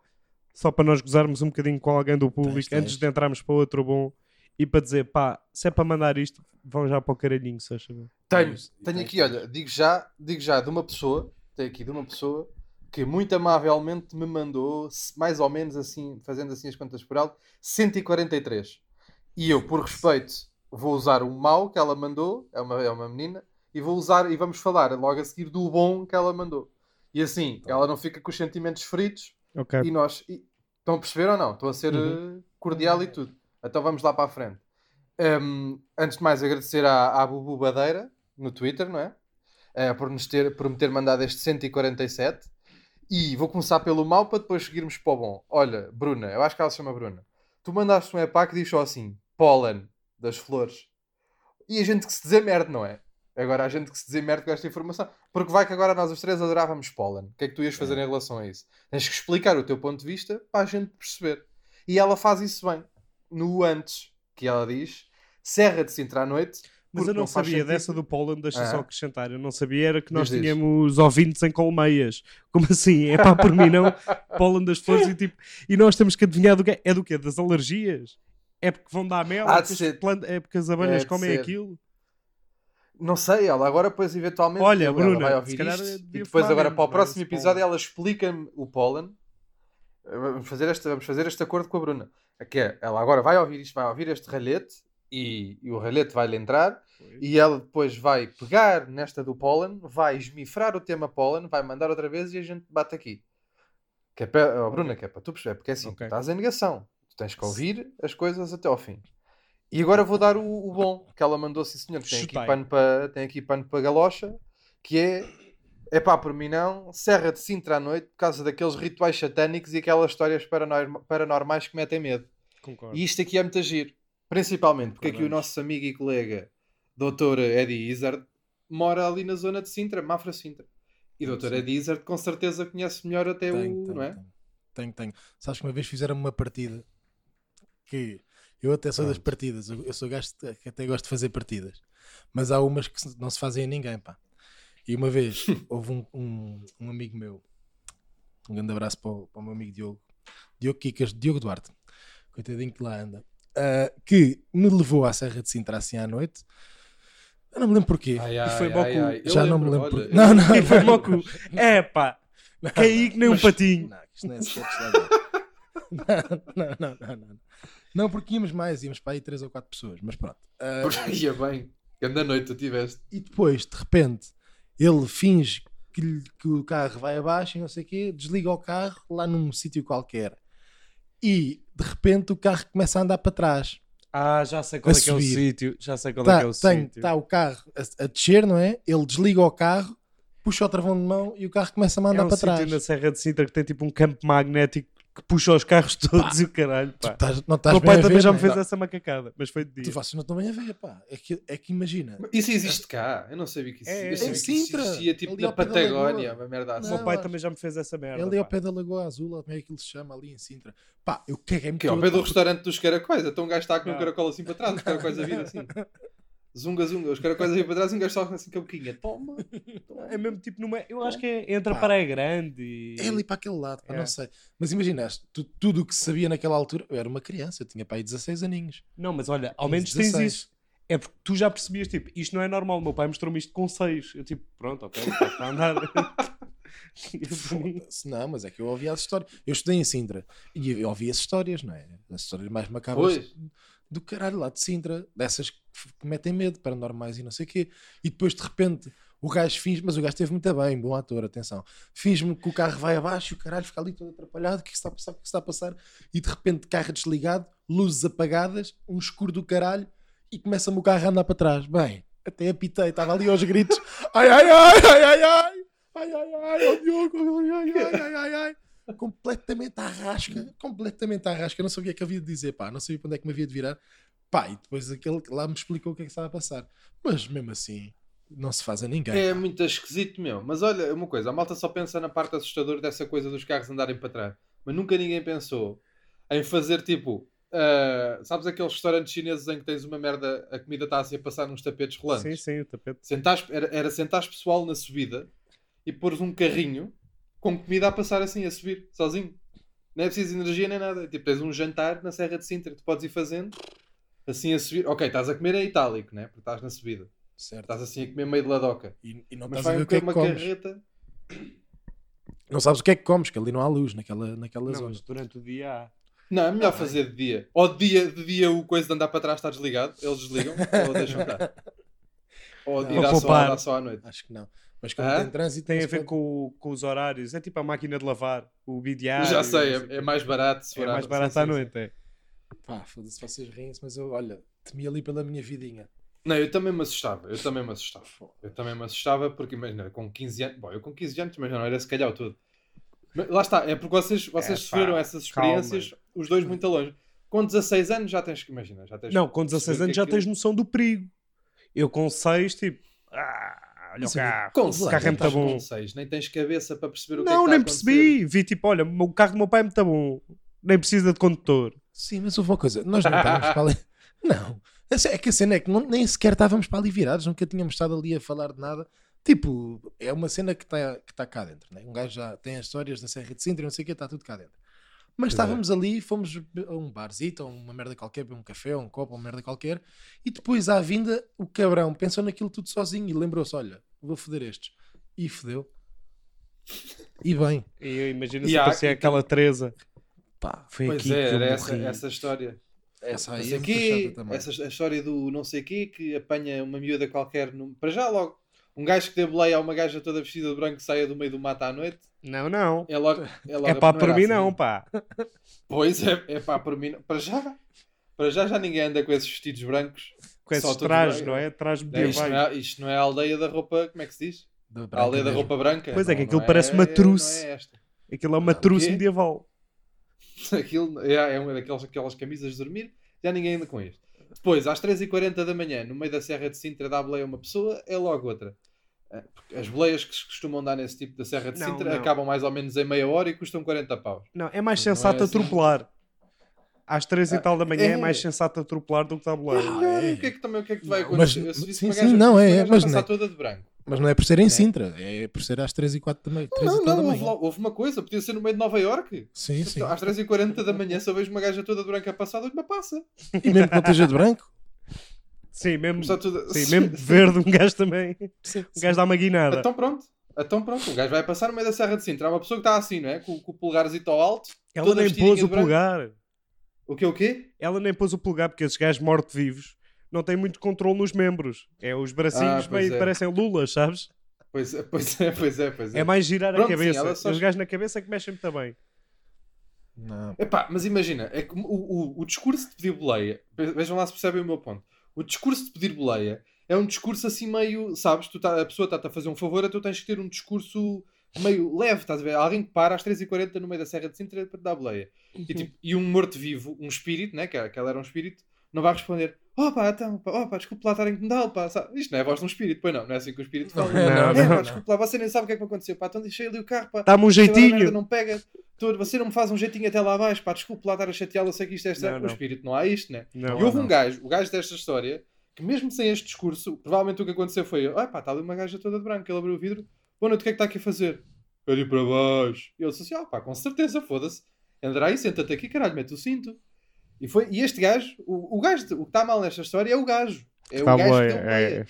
só para nós gozarmos um bocadinho com alguém do público Tens, tens. antes de entrarmos para outro bom e para dizer pá, se é para mandar isto, vão já para o caralhinho, se achas bem. Tenho, Tens, tenho tens, aqui, tens. olha, digo já, digo já de uma pessoa, tenho aqui de uma pessoa que muito amavelmente me mandou, mais ou menos assim, fazendo assim as contas por alto, 143. E eu, por respeito, vou usar o mau que ela mandou, é uma, é uma menina, e vou usar, e vamos falar logo a seguir do bom que ela mandou. E assim, Tá. ela não fica com os sentimentos feridos Ok. e nós. e- estão a perceber ou não? Estou a ser Uhum. eh, cordial e tudo. Então vamos lá para a frente. Um, antes de mais, agradecer à, à Bubu Badeira no Twitter, não é? Eh, por, nos ter, por me ter mandado este 147. E vou começar pelo mau para depois seguirmos para o bom. Olha, Bruna, eu acho que ela se chama Bruna. Tu mandaste um epá que diz só assim: pólen das flores. E a gente que se dizer merda, não é? Agora a gente que se merda com esta informação. Porque vai que agora nós os três adorávamos pólen. O que é que tu ias fazer em relação a isso? Tens que explicar o teu ponto de vista para a gente perceber. E ela faz isso bem. No antes, que ela diz, Serra de Sintra à noite. Mas eu não, faz sabia dessa do Poland, deixa Ah. só acrescentar. Eu não sabia era que nós Diz, diz. tínhamos ouvintes em colmeias. Como assim? É pá, por mim não. [laughs] Poland das flores e tipo. E nós temos que adivinhar do que é do quê? Das alergias? É porque vão dar mel? Há É porque, as é abelhas É comem aquilo? Não sei, ela agora depois eventualmente Olha, vai ouvir isto e depois agora para o é? próximo episódio ela explica-me o pólen. Vamos fazer, este, vamos fazer este acordo com a Bruna. Que é, ela agora vai ouvir isto, vai ouvir este ralhete e, e o ralhete vai-lhe entrar e ela depois vai pegar nesta do pólen, vai esmifrar o tema pólen, vai mandar outra vez e a gente bate aqui. Que é para, oh, Bruna, que é para tu perceber, porque é assim, Ok. tu estás em negação, tu tens que ouvir as coisas até ao fim. E agora vou dar o, o bom que ela mandou, sim senhor, tem aqui pano para tem aqui pano para galocha, que é é pá, por mim não, Serra de Sintra à noite por causa daqueles rituais satânicos e aquelas histórias paranorma- paranormais que metem medo. Concordo. E isto aqui é muito giro. Principalmente porque aqui o nosso amigo e colega Dr. Eddie Izzard mora ali na zona de Sintra, Mafra Sintra. E Dr. sim. Eddie Izzard com certeza conhece melhor até Tenho, o. tenho, não é? tenho. Tenho, tenho. Sabes que uma vez fizeram uma partida que eu até sou das Pronto. partidas, eu, eu sou gajo que até gosto de fazer partidas, mas há umas que não se fazem a ninguém, pá. E uma vez [laughs] houve um, um, um amigo meu, um grande abraço para o, para o meu amigo Diogo, Diogo Kikas, Diogo Duarte, coitadinho que lá anda, ah, que me levou à Serra de Sintra assim à noite. Eu não me lembro porquê. Ai, E foi ai, Boku. ai, ai. Já não me lembro. olha, por- [laughs] Não, não, E foi não, moco. É pá, caí que nem um Mas- patinho. Não, isto não é [laughs] não. não, não, não, não, porque íamos mais, íamos para aí três ou quatro pessoas, mas pronto. Ah, [laughs] Ia bem. Grande noite tu tiveste. e depois, de repente, ele finge que, lhe- que o carro vai abaixo e não sei o quê, desliga o carro lá num sítio qualquer. E, de repente, o carro começa a andar para trás. Ah, já sei qual é que é o sítio. Já sei qual é Está que é o tem, sítio. tá o carro a, a descer, não é? Ele desliga o carro, puxa o travão de mão e o carro começa a É andar um para sítio trás. na Serra de Sintra que tem tipo um campo magnético que puxa os carros todos e o caralho. Pá. Estás- não O estás meu bem pai também ver, já não me é? fez essa macacada, mas foi de Tu, dia. vocês não estão bem a ver, pá. É que, é que imagina. Isso existe cá. Eu não sabia que isso, É, é. sabia Em que isso Sintra, existia tipo ali na Patagónia, uma merda O assim. meu Não, pai também já me fez essa É merda. ali ao pá. pé da Lagoa Azul, como é que ele se chama, ali em Sintra. Pá, eu caguei-me Que é ao pé do pá, restaurante dos caracóis. Então um gajo está com um Não. caracol assim para trás, os caracóis a vir assim. [laughs] Zunga, zunga, os caracóis a vir para trás e um gajo só assim com a boquinha. Toma. É mesmo tipo numa. Eu acho que é entre a. Praia Grande e. É ali para aquele lado, pá, É. não sei. Mas imagina, tu- tudo o que se sabia naquela altura, eu era uma criança, eu tinha para aí 16 aninhos. Não, mas olha, ao 15, menos tens 16. isso. É porque tu já percebias, tipo, isto não é normal. O meu pai mostrou-me isto com 6. Eu, tipo, pronto, ok, está a andar. [laughs] E para Não, mas é que eu ouvia as histórias. Eu estudei em Sintra e eu ouvi as histórias, não é? As histórias mais macabras Pois. do caralho lá de Sintra, dessas que, que metem medo, paranormais e não sei o quê. E depois de repente o gajo finge, mas o gajo esteve muito bem, bom ator, atenção. Finge-me que o carro vai abaixo e o caralho fica ali todo atrapalhado, o que é que está a passar, o que é que está a passar? E de repente carro desligado, luzes apagadas, um escuro do caralho e começa-me o carro a andar para trás. Bem, até apitei, estava ali aos gritos. [laughs] Ai, ai, ai, ai, ai, ai, ai, ai, ai, ó Diogo, ai, ai, ai, ai, ai, ai. Completamente à rasca, completamente à rasca. Eu não sabia o que havia de dizer, pá, não sabia para onde é que me havia de virar. Pá, e depois aquele que lá me explicou o que é que estava a passar. Mas mesmo assim, não se faz a ninguém. É pá. muito esquisito, meu. Mas olha, uma coisa, a malta só pensa na parte assustadora dessa coisa dos carros andarem para trás. Mas nunca ninguém pensou em fazer tipo. ah, sabes aqueles restaurantes chineses em que tens uma merda, a comida está assim a passar nos tapetes rolantes? sim, sim, o tapete. Sentares- era, era sentares pessoal na subida e pôres um carrinho com comida a passar assim, a subir, sozinho. Não é preciso energia nem nada. Tipo, tens um jantar na Serra de Sintra que tu podes ir fazendo, assim a subir. Ok, estás a comer em itálico, né? Porque estás na subida. Certo. Estás assim a comer meio de ladoca. E, e não Mas estás a vai ver o que é que uma comes. carreta. Não sabes o que é que comes, que ali não há luz naquela, naquela Não, zona. mas durante o dia há. Não, é melhor Ah, fazer de dia. Ou de dia, de dia o coisa de andar para trás está desligado, eles desligam, [laughs] ou deixam estar. Ou de Não. ir à só, dá só à noite. Acho que não. Mas como Hã? tem trânsito, Tem a ver pode- com, com os horários. É tipo a máquina de lavar, o bidiário. Já sei, é, é mais barato se quê. for É mais barato à noite, é. Pá, foda-se, vocês riem-se, mas eu, olha, temi ali pela minha vidinha. Não, eu também me assustava, eu [laughs] também me assustava. Eu também me assustava porque, imagina, com 15 anos, bom, eu com 15 anos, mas não era se calhar o todo. Mas lá está, é porque vocês, vocês É, pá, sofreram essas calma. experiências, os dois muito longe. Com 16 anos já tens que imaginar, já tens Não, com que 16 perceber anos que já aquilo- tens noção do perigo. Eu com 6, tipo, ah, olha o é carro. Com o seis, carro é muito bom. com seis, nem tens cabeça para perceber o que é Não, que nem está a acontecer. percebi. Vi tipo, olha, o carro do meu pai é muito bom. Nem precisa de condutor. Sim, mas houve uma coisa. Nós não estávamos para ali. [laughs] Não. Essa- É que a cena é que não- nem sequer estávamos para ali virados, nunca tínhamos estado ali a falar de nada. Tipo, é uma cena que está que tá cá dentro, né? Um gajo já tem as histórias da Serra de Sintra, não sei o que, está tudo cá dentro. Mas é. estávamos ali, fomos a um barzito, a uma merda qualquer, beber um café, um copo, uma merda qualquer, e depois à vinda, o cabrão pensou naquilo tudo sozinho e lembrou-se: olha, vou foder estes. E fodeu. E bem, E eu imagino se há- aparecia e aquela Teresa. Pá, Foi Pois aqui é, que eu era essa, morri. essa história. essa é chata também. essa a história do não sei quê que apanha uma miúda qualquer no- para já logo. Um gajo que deboleia a uma gaja toda vestida de branco que saia do meio do mato à noite Não, não. é logo. É, logo É pá, por mim assim. não, pá. Pois é, é pá, por mim não. Para já, para já já ninguém anda com esses vestidos brancos. Com esses trajes, não é? Trajes É, isto, não medievais. é, isto não é a aldeia da roupa, como é que se diz? Da A aldeia da mesmo. roupa branca. Pois é, que aquilo parece uma truce. é. Aquilo é uma truce medieval. [laughs] Aquilo é, é uma daquelas aquelas camisas de dormir, já ninguém anda com isto. Depois, às 3h40 da manhã, no meio da Serra de Sintra, dá a boleia a uma pessoa, é logo outra. Porque As boleias que se costumam dar nesse tipo da Serra de Não, Sintra não. acabam mais ou menos em meia hora e custam 40 paus. Não, é mais Não é sensato assim. atropelar. Às três e Ah, tal da manhã é, é. mais sensato atropelar do que tabuleiro. Ah, Não, é. o que é que também o que é que vai Não, mas- acontecer? Eu se sim, sim, não, é, gaja mas passar não é. toda de branco. Mas não é por ser em Né? Sintra, é por ser às 3 e 4 da manhã. 3 Não, e não, houve, houve uma coisa, podia ser no meio de Nova Iorque. Sim, sim. Então, às 3h40 da manhã, se eu vejo uma gaja toda de branco a passar, uma passa. E mesmo que não esteja de branco? Sim, mesmo, tudo... sim, [laughs] mesmo de verde, um gajo também. Sim. Um gajo dá uma guinada. Então pronto. Então pronto, um gajo vai passar no meio da Serra de Sintra. Há uma pessoa que está assim, não é? Com, com o polegarzito ao alto. Ela toda nem pôs o polegar. O quê, o quê? Ela nem pôs o polegar porque esses gajos mortos-vivos não têm muito controle nos membros. É os bracinhos Ah, meio é. parecem lulas, sabes? Pois é, pois é, pois é, pois é. É mais girar Pronto, a sim, cabeça. só- Os gajos na cabeça é que mexem muito bem. Não. Epá, mas imagina, é que o, o, o discurso de pedir boleia, vejam lá se percebem o meu ponto. O discurso de pedir boleia é um discurso assim meio, sabes, tu tá, a pessoa está-te a fazer um favor, tu tens que ter um discurso meio leve, estás a ver? Alguém que para às 3h40 no meio da Serra de Sintra para te dar boleia. Uhum. E, tipo, e um morto-vivo, um espírito, né? que ela era um espírito, não vai responder: Oh pá, então, pá, oh, desculpe lá estar a incomodá-lo, pá. sabe? Isto não é a voz de um espírito, pois não, não é assim que o espírito fala. Não é, não, É, não, pá, não. desculpe lá, você nem sabe o que é que me aconteceu, pá, então deixei ali o carro, pá. Dá-me um Aquela merda jeitinho. não pega. Tô- Você não me faz um jeitinho até lá abaixo, pá, desculpe lá estar a chateá-lo, eu sei que isto é Não, certo. não. O espírito não há isto, né? Não, e houve não. um gajo, o gajo desta história, que mesmo sem este discurso, provavelmente o que aconteceu foi: Ah, pá, está ali uma gaja toda de branco. Ele abriu o vidro, boa noite, o que é que está aqui a fazer? Ir para baixo. E ele disse assim: Ah, pá, com certeza, foda-se. Entra aí, senta-te aqui, caralho, mete o cinto. E, foi, e este gajo, o, o gajo, o que está mal nesta história é o gajo. É o Tá gajo que deu é-. É.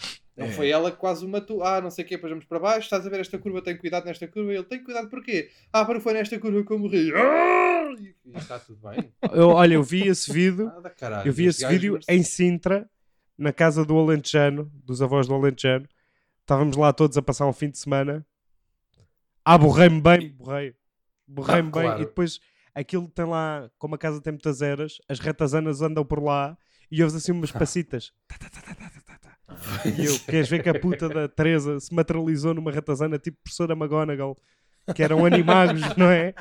Não foi ela que quase o matou. Ah, não sei o quê, depois vamos para baixo. Estás a ver esta curva, tem cuidado nesta curva. E ele tem cuidado porquê? Ah, para foi nesta curva que eu morri. Ah! [laughs] E e está tudo bem. Eu, olha, eu vi esse vídeo. Nada, caralho. Eu vi esse vídeo merece- em Sintra, na casa do Alentejano, dos avós do Alentejano. Estávamos lá todos a passar um fim de semana. Ah, borrei-me bem, borrei. Borrei-me Ah, bem. claro. E depois aquilo tem lá, como a casa tem muitas eras, as ratazanas andam por lá e ouves assim umas passitas. Tá, tá, tá. E eu, queres ver que a puta da Teresa se materializou numa ratazana tipo professora McGonagall, que eram animagos, não é?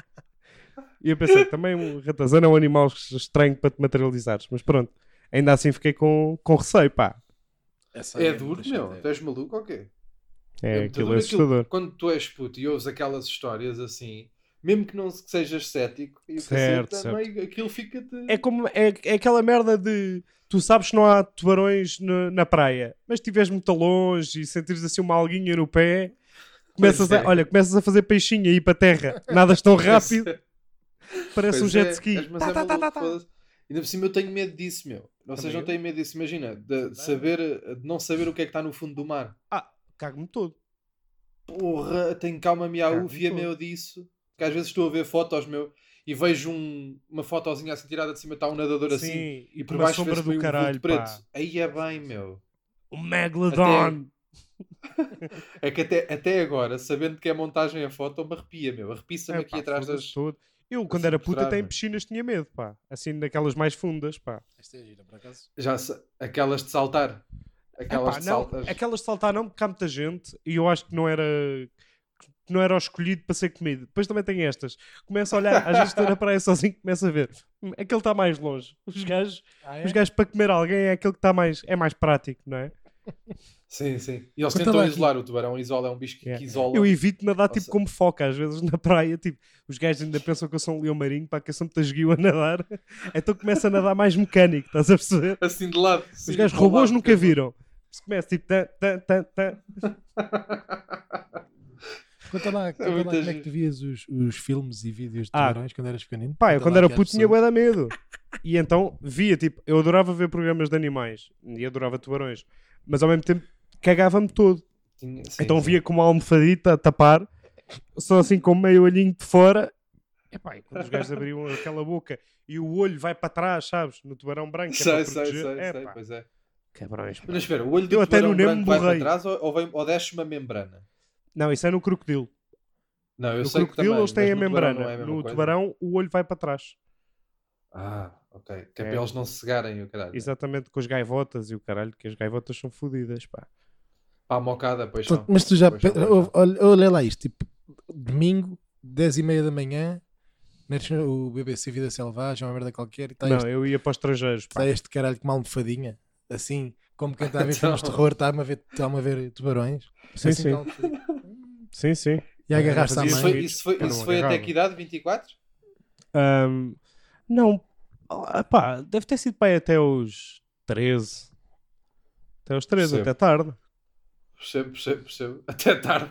E eu pensei, também um ratazana é um animal estranho para te materializares, mas pronto, ainda assim fiquei com, com receio, pá. Essa É muito duro, meu. é. Tu és maluco ou quê? É, muito aquilo é assustador. Quando tu és puto e ouves aquelas histórias assim, mesmo que não que sejas cético, e Certo, também aquilo fica-te. É como é, é aquela merda de tu sabes que não há tubarões no- na praia, mas estiveres muito longe e sentires assim uma alguinha no pé, começas Pois a, é. olha, começas a fazer peixinho e ir para a terra, nadas tão rápido, parece Pois um jet é, ski. Tá, é tá, tá, tá, tá. Ainda por cima eu tenho medo disso, meu. Vocês não têm medo disso, imagina, de saber, de não saber o que é que está no fundo do mar. Ah, cago-me todo. Porra, tenho calma Cago via meu disso. Que às vezes estou a ver fotos, meu, e vejo um- uma fotozinha assim tirada de cima, está um nadador assim, Sim, e por uma baixo sombra do meio um caralho, preto. pá. Aí é bem, meu. O Megalodon. [laughs] É que até, até agora, sabendo que é montagem a foto, me arrepia, meu. Arrepia-me É, aqui pá, atrás das. todo. Eu, quando assim era puta, até em piscinas tinha medo, pá. Assim, naquelas mais fundas, pá. Esta é gira, por acaso. Já se- aquelas de saltar. Aquelas Epá, de não, saltar. aquelas de saltar não, porque há muita gente e eu acho que não era não era o escolhido para ser comido. Depois também tem estas. Começa a olhar, às vezes estou na praia sozinho, começa a ver. Hum, Aquele está mais longe. Os gajos, Ah, os gajos para comer alguém é aquele que está mais, é mais prático, não é? Sim, sim. E eles Conta tentam isolar o tubarão. Isola é um bicho que, Yeah. que isola. Eu evito nadar tipo Nossa. como foca, às vezes na praia, tipo, os gajos ainda pensam que eu sou um leão marinho, para que eu sou muito esguio a nadar, [laughs] então começa a nadar mais mecânico, estás a perceber? Assim de lado. Os sim, gajos para o robôs lado, nunca porque- viram. Se começa tipo, tan, tan, tan, tan. [laughs] Conta lá, conta lá como é que tu vias os, os filmes e vídeos de Ah. tubarões quando eras pequenino. Pá, eu Conta quando lá era puto tinha pessoas. bué da medo. E então via, tipo, eu adorava ver programas de animais e adorava tubarões, mas ao mesmo tempo cagava-me todo. Tinha- sim, então sim. via com uma almofadita a tapar, só assim com meio olhinho de fora. Epá, e quando os gajos abriam aquela boca e o olho vai para trás, sabes? No tubarão branco. é Sei, para sei, proteger. sei, sei, Epá, pois é. Cabrões. Mas espera, o olho do Eu até tubarão no Nemo branco vai para borrei. trás ou, ou, vem, ou desce uma membrana? Não, isso é no crocodilo. Não, eu no sei que crocodilo também, eles têm a tubarão membrana. não é a no coisa? tubarão o olho vai para trás. Ah, ok. Que é, É. para eles não se cegarem o caralho. Exatamente com as gaivotas e o caralho, que as gaivotas são fodidas, pá. Para a mocada, pois. Mas tu já. Pois. Olha, olha lá isto, tipo, domingo, 10 e meia da manhã, o BBC Vida Selvagem, uma merda qualquer, está não, este, eu ia para os estrangeiros, pá. tá este caralho com uma almofadinha, assim, como quem [laughs] está a ver Então. filmes de terror, está-me a ver, está a ver tubarões. Sim, assim, sim. Sim, sim. E agarraste à fazia Isso mãe. foi, isso foi, isso foi até que idade? 24? Ahm, não, ah, pá, deve ter sido pai até os 13. Até os 13, Percebo. até tarde. Percebo, percebo, percebo. [laughs] Até tarde.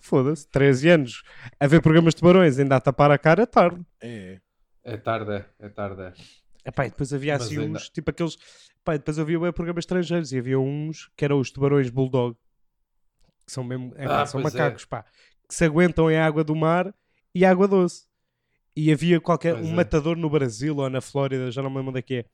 Foda-se, 13 anos. A ver programas de tubarões, ainda a tapar a cara é tarde. É, É tarde, é. É tarde, é. Epá, e depois havia Mas assim ainda- uns, tipo aqueles. Pá, e depois havia programas estrangeiros e havia uns que eram os tubarões bulldog, que são mesmo. é Ah, são é. macacos, pá, que se aguentam em água do mar e água doce. E havia qualquer. Pois um é. matador no Brasil ou na Flórida, já não me lembro onde é que é.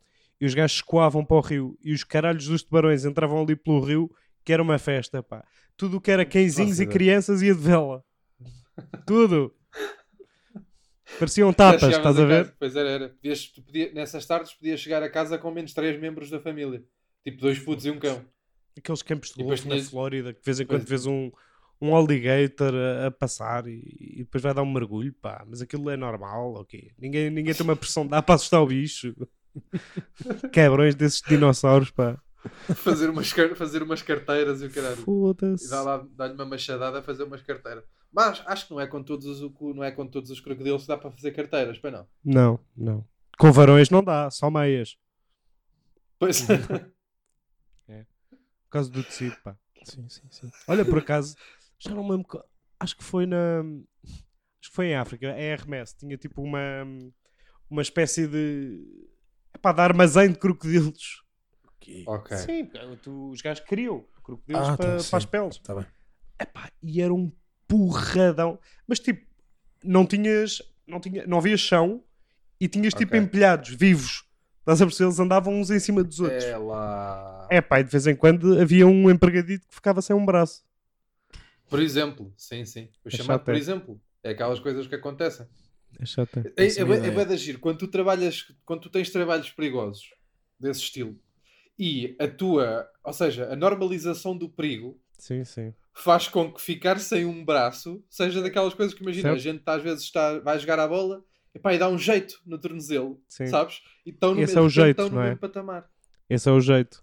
E os gajos escoavam para o rio e os caralhos dos tubarões entravam ali pelo rio, que era uma festa, pá. Tudo o que era cãezinhos Nossa e crianças ia de vela. [laughs] Tudo. Pareciam tapas, estás a ver? casa, Pois era, era. Podias, podia, nessas tardes podias chegar a casa com menos três membros da família. Tipo dois putos e um cão. Aqueles campos de golfe na tinhas- Flórida que de vez em quando vês um, um alligator a, a passar e, e depois vai dar um mergulho, pá, mas aquilo é normal, ok? Ninguém, ninguém tem uma pressão de dar para assustar o bicho. [laughs] Quebrões desses dinossauros, pá. fazer, umas, fazer umas carteiras e o caralho. E Foda-se. dá dá-lhe uma machadada a fazer umas carteiras. Mas acho que não é com todos os, não é com todos os crocodilos que dá para fazer carteiras, para não. Não, não. Com varões não dá, só meias. Pois. [laughs] Por causa do tecido, pá. sim, sim, sim. Olha, por acaso, já não lembro. Acho que foi na. Acho que foi em África, a RMS. Tinha tipo uma. Uma espécie de. Epá, de armazém de crocodilos. Ok. ok. Sim, tu- os gajos criam crocodilos Ah, para, tá, para as peles. Está bem. Epá, e era um porradão. Mas tipo, não tinhas. Não, tinha, não havia chão e tinhas tipo empilhados, vivos. Estás a perceber? Eles andavam uns em cima dos outros. É lá. É pá, e de vez em quando havia um empregadito que ficava sem um braço. Por exemplo, sim, sim. O É chamado chato, por é. exemplo. É aquelas coisas que acontecem. É chato. É, é, é é de agir. Quando tu trabalhas, quando tu tens trabalhos perigosos desse estilo e a tua, ou seja, a normalização do perigo Sim, sim. faz com que ficar sem um braço seja daquelas coisas que imagina, Certo. a gente às vezes está, vai jogar a bola epá, e dá um jeito no tornozelo, Sim. sabes? E estão no, Esse mesmo- é o jeito, estão no não é? mesmo patamar. Esse é o jeito.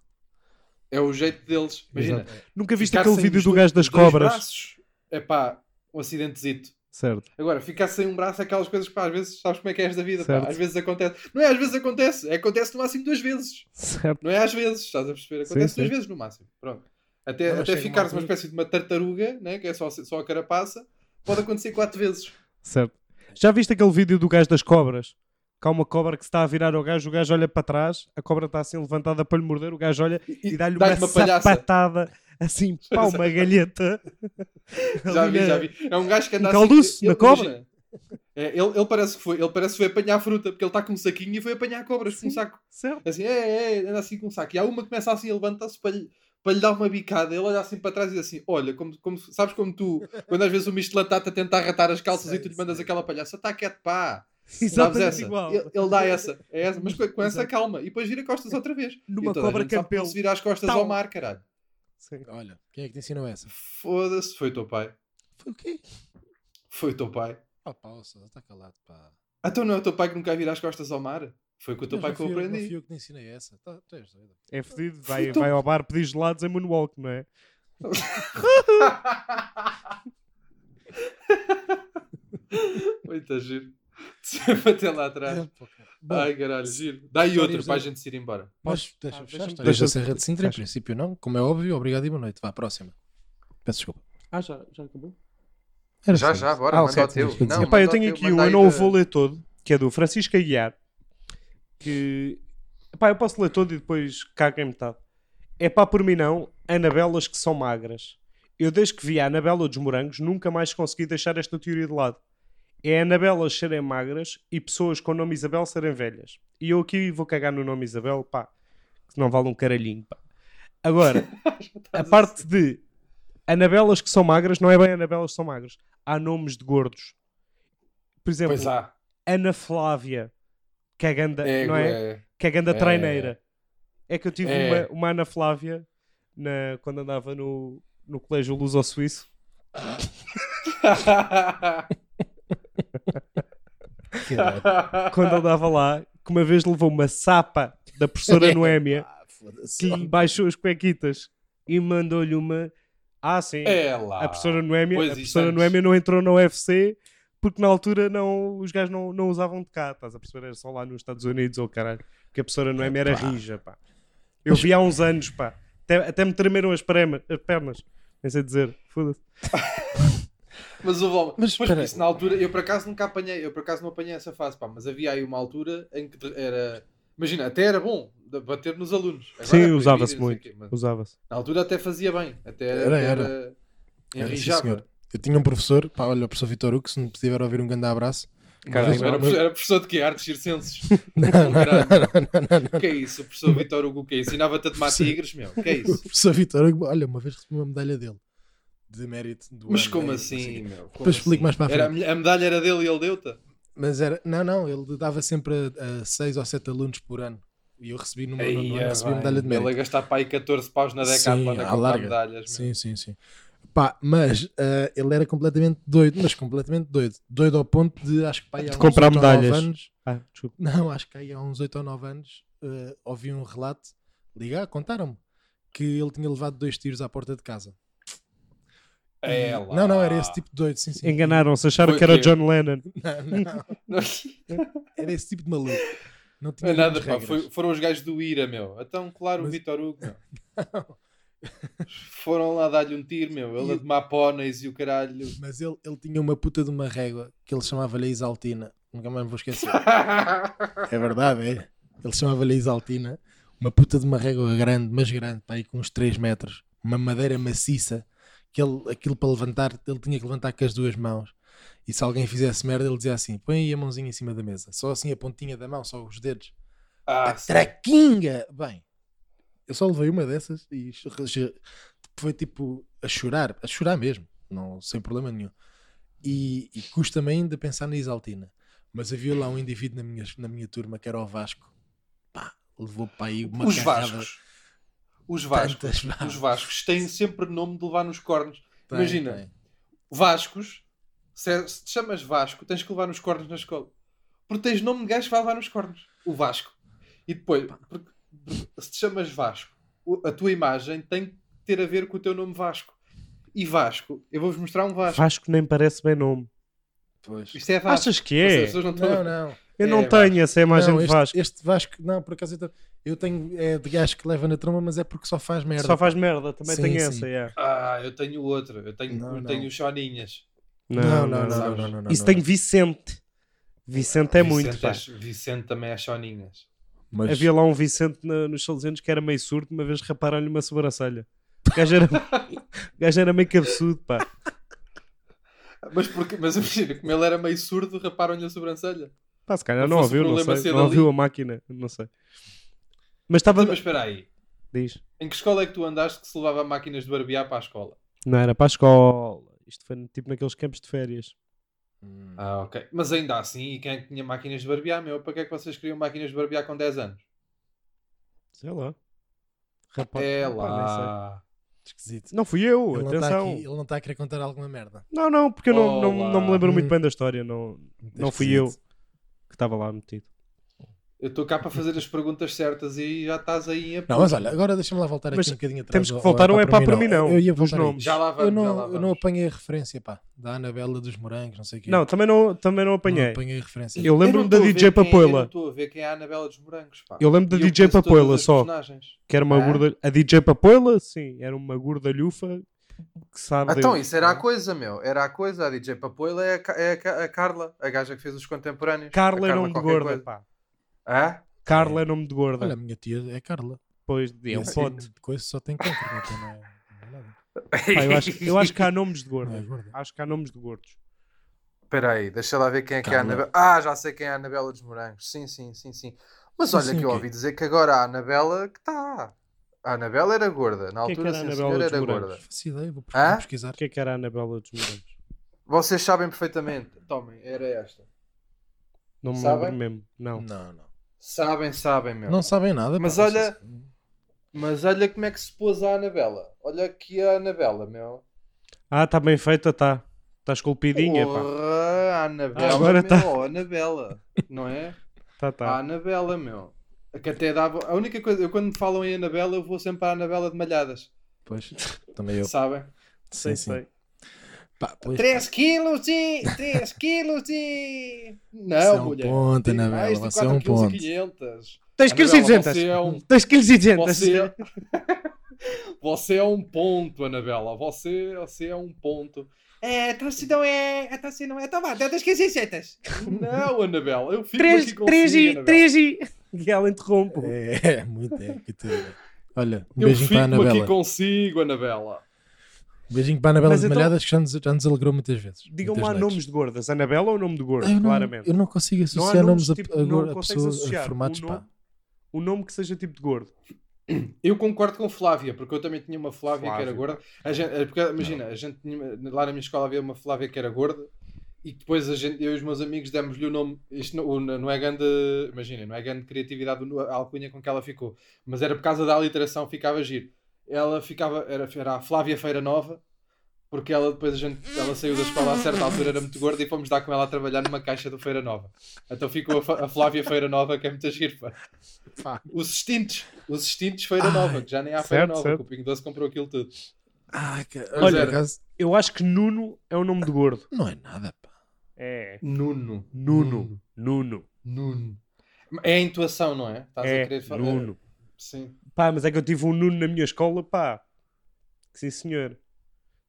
É o jeito deles. Imagina, Exato. Nunca viste aquele vídeo do gajo das cobras? braços, epá, um acidentezito. Certo. Agora, ficar sem um braço é aquelas coisas que pá, às vezes sabes como é que é esta vida. pá, Certo. Às vezes acontece. Não é às vezes acontece, é acontece no máximo duas vezes. Certo. Não é às vezes, estás a perceber? Sim, Acontece duas sim. vezes no máximo. Pronto. Até, Não, até uma ficares uma altura- espécie de uma tartaruga, né? que é só, só a carapaça, pode acontecer quatro vezes. Certo. Já viste aquele vídeo do gajo das cobras? Que há uma cobra que se está a virar ao gajo, o gajo olha para trás, a cobra está assim levantada para lhe morder, o gajo olha e, dá-lhe uma, palhaça. sapatada assim, [laughs] pá, uma galheta. [laughs] Já vi, já vi. É um gajo que anda Um assim. na ele- cobra. é, ele, ele parece que foi, ele parece que foi apanhar fruta, porque ele está com um saquinho e foi apanhar cobras com um Sim. saco. Certo. Assim, é, é, anda assim com um saco. E há uma que começa assim a levantar-se para lhe, para lhe dar uma bicada. Ele olha assim para trás e diz assim: Olha, como, como, sabes como tu, quando às vezes o misto de latata tenta arratar as calças Sei, e tu lhe mandas sei. aquela palhaça, está quieto, pá. [laughs] Sabes Exatamente essa? igual. Ele, ele dá essa, é essa, mas com, com essa calma. E depois vira costas outra vez. [laughs] Numa E a cobra campelo. se vira as costas Tal. ao mar, caralho. Sim. Olha, quem é que te ensinou essa? Foda-se, foi o teu pai. Foi o quê? Foi o teu pai. Ah, pausa, está calado, pá. Então não é o teu pai que nunca vira as costas ao mar? Foi com o teu Mas pai que eu fui Não aprendi. fui eu que te ensinei essa. Tá, tu és doido. É fedido, vai, vai ao bar pedir gelados em Moonwalk, não é? [laughs] Muito giro. [laughs] Sempre até lá atrás. É. Bom, Ai, caralho, giro. Dá aí outro para a gente se ir embora. mas Ah, deixa-me Histórias da deixa- Serra de Sintra, em princípio não. Como é óbvio, obrigado e boa noite. Vá, próxima. Peço desculpa. Ah, já, já acabou? Era Já, só já, bora, Ah, manda o teu. Não, Epá, eu tenho teu, aqui um, eu não o vou ler todo, que é do Francisco Aguiar. Que. Epá, eu posso ler todo e depois cago em metade. É pá, por mim não, Anabelas que são magras. Eu, desde que vi a Anabela dos Morangos, nunca mais consegui deixar esta teoria de lado. É Anabelas serem magras e pessoas com o nome Isabel serem velhas. E eu aqui vou cagar no nome Isabel, pá, que não vale um caralhinho, pá. Agora, [laughs] a parte de Anabelas que são magras, não é bem Anabelas que são magras. Há nomes de gordos. Por exemplo. Ana Flávia, que é ganda, É, não é? é. Que é ganda É. treineira. É que eu tive É. uma, uma Ana Flávia na, quando andava no, no colégio Luso Suíço. Quando andava lá, que uma vez levou uma sapa da professora [laughs] Noémia Ah, que lhe baixou as cuequitas e mandou-lhe uma. Ah, sim. É. A professora Noémia, Pois, a professora. Noémia não entrou na UFC porque na altura não, os gajos não, não usavam de cá. Estás a perceber? Era só lá nos Estados Unidos ou caralho. Porque a professora Noémia era Epá. rija, pá. Eu vi há uns anos, pá. Até, até me tremeram as, prema- as pernas. Nem sei dizer. Foda-se. [laughs] Mas houve Mas isso na altura, eu por acaso nunca apanhei, eu por acaso não apanhei essa fase, pá, mas havia aí uma altura em que era, imagina, até era bom bater nos alunos. Agora é Sim, usava-se não muito. o Usava-se. na altura até fazia bem, até era, Era, até era. era- senhor. Eu tinha um professor, pá, olha, o professor Vitor Hugo, se me tiver a ouvir um grande abraço. Mas- era, professor, era professor de quê? Artes circenses? [laughs] Não, não, não, não, não, não. O que é isso? O professor Vitor Hugo o quê? Ensinava-te a tomar tigres, meu? O que é [laughs] O isso? professor Vitor Hugo, olha, uma vez recebi uma medalha dele. De mérito do Mas ano, como é, assim, meu? Como Depois explico assim? mais para a Era, a frente. me- a medalha era dele e ele deu-te? Mas era, não, não, ele dava sempre a, a seis ou sete alunos por ano. E eu recebi numa, Ei, é recebi medalha de Ele a mérito. gastar para aí 14 paus na Sim, Decathlon a à comprar medalhas. meu. Sim, sim, sim. Pá, mas ah, ele era completamente doido, mas completamente doido. Doido ao ponto de, acho que pá, há De uns comprar 8 ou 9 medalhas. anos, Ah, desculpa. não, acho que aí há uns 8 ou 9 anos, ah, ouvi um relato, ligar, contaram-me, que ele tinha levado dois tiros à porta de casa. É E- lá. Não, não, era esse tipo de doido, sim, sim. Enganaram-se, acharam Foi que era o? John Lennon. [laughs] Não, não, [laughs] era esse tipo de maluco. Não Não tinha é nada, grandes pá. regras. Foi- foram os gajos do IRA, meu. Então, claro, o Mas- Vitor Hugo, meu. [laughs] Foram lá dar-lhe um tiro, meu. Ele E- a tomar póneis e o caralho. Mas ele, ele tinha uma puta de uma régua que ele chamava-lhe Isaltina. Nunca mais me vou esquecer. [laughs] É verdade, é. Ele chamava-lhe Isaltina. Uma puta de uma régua grande, mas grande, pá, aí com uns 3 metros. Uma madeira maciça. Que ele, aquilo para levantar, ele tinha que levantar com as duas mãos. E se alguém fizesse merda, ele dizia assim: põe aí a mãozinha em cima da mesa. Só assim a pontinha da mão, só os dedos. ah, A traquinga! Bem, eu só levei uma dessas e foi tipo a chorar, a chorar mesmo, não, sem problema nenhum. E, e custa-me ainda pensar na Isaltina. Mas havia lá um indivíduo na minha, na minha turma que era o Vasco. Pá, levou para aí uma Os carrada. Vascos. Os Vascos. Tantas. Os Vascos têm sempre nome de levar nos cornos. Tem, Imagina. tem. Vascos, se, se te chamas Vasco, tens que levar nos cornos na escola. Porque tens nome de gajo que vai levar nos cornos. O Vasco. E depois, porque se te chamas Vasco, a tua imagem tem que ter a ver com o teu nome Vasco. E Vasco, eu vou-vos mostrar um Vasco. Vasco nem parece bem nome. Pois. Isto é Vasco. Achas que é? Seja, não, não, não, Eu é, não tenho Vasco. essa imagem não, de Vasco. Este, Vasco, não, por acaso eu tenho, eu tenho é de gajo que leva na tromba, mas é porque só faz merda. Só faz merda, também sim, tenho sim. essa, yeah. Ah, eu tenho outra, eu tenho, não, eu tenho Choninhas. Não, não, não, não, Isso tem Vicente. Vicente é Vicente muito. É, Vicente também é Choninhas. Mas- Havia lá um Vicente na- nos Salesianos que era meio surdo, uma vez raparam-lhe uma sobrancelha. O gajo era, o gajo era meio cabeçudo, pá. [laughs] Mas, porque, mas imagina, como ele era meio surdo, raparam-lhe a sobrancelha. Pá, se calhar Não ouviu, não sei. Não ouviu a máquina, não sei. Mas estava. Mas espera aí. Diz. Em que escola é que tu andaste que se levava máquinas de barbear para a escola? Não era para a escola. Isto foi tipo naqueles campos de férias. Hum. Ah, ok. Mas ainda assim, e quem é que tinha máquinas de barbear, meu? Para que é que vocês queriam máquinas de barbear com 10 anos? Sei lá. Rapaz, é nem lá. Esquisito. Não fui eu, Ele não, está atenção. aqui, ele não está a querer contar alguma merda. Não, não, porque eu não, não, não me lembro muito bem da história. Não, não fui eu. esquisito. estava lá metido. Eu estou cá para fazer as perguntas certas e já estás aí em Não, mas olha, agora deixa-me lá voltar Mas aqui um bocadinho atrás. temos que voltar ao ao Epá Epá por mim, não, Eu ia voltar nomes. Já lá vamos, eu não, já lá eu não vamos. apanhei a referência, pá, da Anabela dos Morangos, não sei o quê. Não, também não, também não Não apanhei. apanhei a referência. Eu lembro-me da a DJ é- Eu Papoila. não estou a ver quem é a Anabela dos Morangos, pá. Eu lembro da eu DJ Papoila só. personagens. Que era uma Ah? gorda. A DJ Papoila, sim, era uma gordalhufa que sabe. Então, Deus. isso era a coisa, meu. Era a coisa. A DJ Papoila é a, é a a Carla, a gaja que fez os contemporâneos. Carla A é de qualquer gorda, coisa. pá. Hã? Carla é nome de gorda. Olha, a minha tia é Carla. Pois, é um pote. Coisa só tem cancro, então não é, não é nada. [laughs] Pá, eu, acho, eu acho que há nomes de Não é gorda. gorda. Acho que há nomes de gordos. Espera aí, deixa lá ver quem é que é a. Anabela. Ah, já sei quem é a Anabela dos Morangos. Sim, sim, sim, sim. Mas Sim, olha sim, que eu ouvi dizer que agora a Anabela que está. A Anabela era gorda. Na Quem é que altura, era a sim, Anabela senhor, dos era Morangos? gorda. Faço ideia, vou Hã? pesquisar. O que é que era a Anabela dos Morangos? Vocês sabem perfeitamente. Tomem, era esta. Não me Sabem? lembro mesmo. Não. Não, não. Sabem, sabem, meu. Não sabem nada. Mas pá, olha- se- Mas olha como é que se pôs a Anabela. Olha aqui a Anabela, meu. Ah, está bem feita, está. Está esculpidinha, pá. Porra, a Anabela, Ah, agora meu. tá. oh, Anabela. Não é? Tá, A tá. Anabela, meu. Que até dava... A única coisa... Eu quando me falam em Anabela, eu vou sempre à Anabela de Malhadas. Pois, [laughs] também eu. Sabem? Sim, Sei, sim. Pá, pois, 3 quilos e... 3 quilos e... Não, Você é um mulher. ponto, Tem Anabela, mais de você é 4 um quilos ponto. e 500. 2 kg e Anabela, 200. Você é um... 2 kg e 200. Você... [laughs] você é um ponto, Anabela. Você, você é um ponto. É, então se não é. Então se não é. Então vá, dá 2 quilos e 600. Não, Anabela. Eu fico 3, aqui consigo, 3 e Anabela. 3 e... [laughs] E ela interrompe. É, é, muito é. que tu- Olha, um Eu beijinho para a fico aqui Anabela. consigo, Anabela. Um beijinho para a Anabela Mas de então- Malhadas que já nos, já nos alegrou muitas vezes. Digam-me muitas lá noites. nomes de gordas. Anabela ou nome de gordo? Ah, eu, não, claramente. eu não consigo Não há associar nomes a, tipo, a, não a consegues pessoas, a associar formatos, pá. nome, um nome que seja tipo de gordo. Eu concordo com Flávia, porque eu também tinha uma Flávia, que era gorda. A gente, é porque, imagina, a gente tinha, lá na minha escola havia uma Flávia que era gorda e depois a gente, eu e os meus amigos demos-lhe o nome. Isto não, não é grande, imagina, não é grande criatividade a alcunha com que ela ficou, mas era por causa da aliteração, ficava giro. Ela ficava, era, era a Flávia Feira Nova, porque ela depois a gente, ela saiu da escola a certa altura, era muito gorda e fomos dar com ela a trabalhar numa caixa do Feira Nova. Então ficou a, a Flávia Feira Nova, que é muito giro, pá. Pá. Os extintos, os extintos Feira Ai, Nova, que já nem há Feira certo, Nova, certo. que o Pingo Doce comprou aquilo tudo. Ah, que... Olha, era. Eu acho que Nuno é o nome de gordo. não é nada, pá. É. Nuno. Nuno. Nuno. Nuno. É a intuação, não é? Estás a É. querer falar. Nuno. Sim. Pá, mas é que eu tive um Nuno na minha escola, pá. Sim, senhor.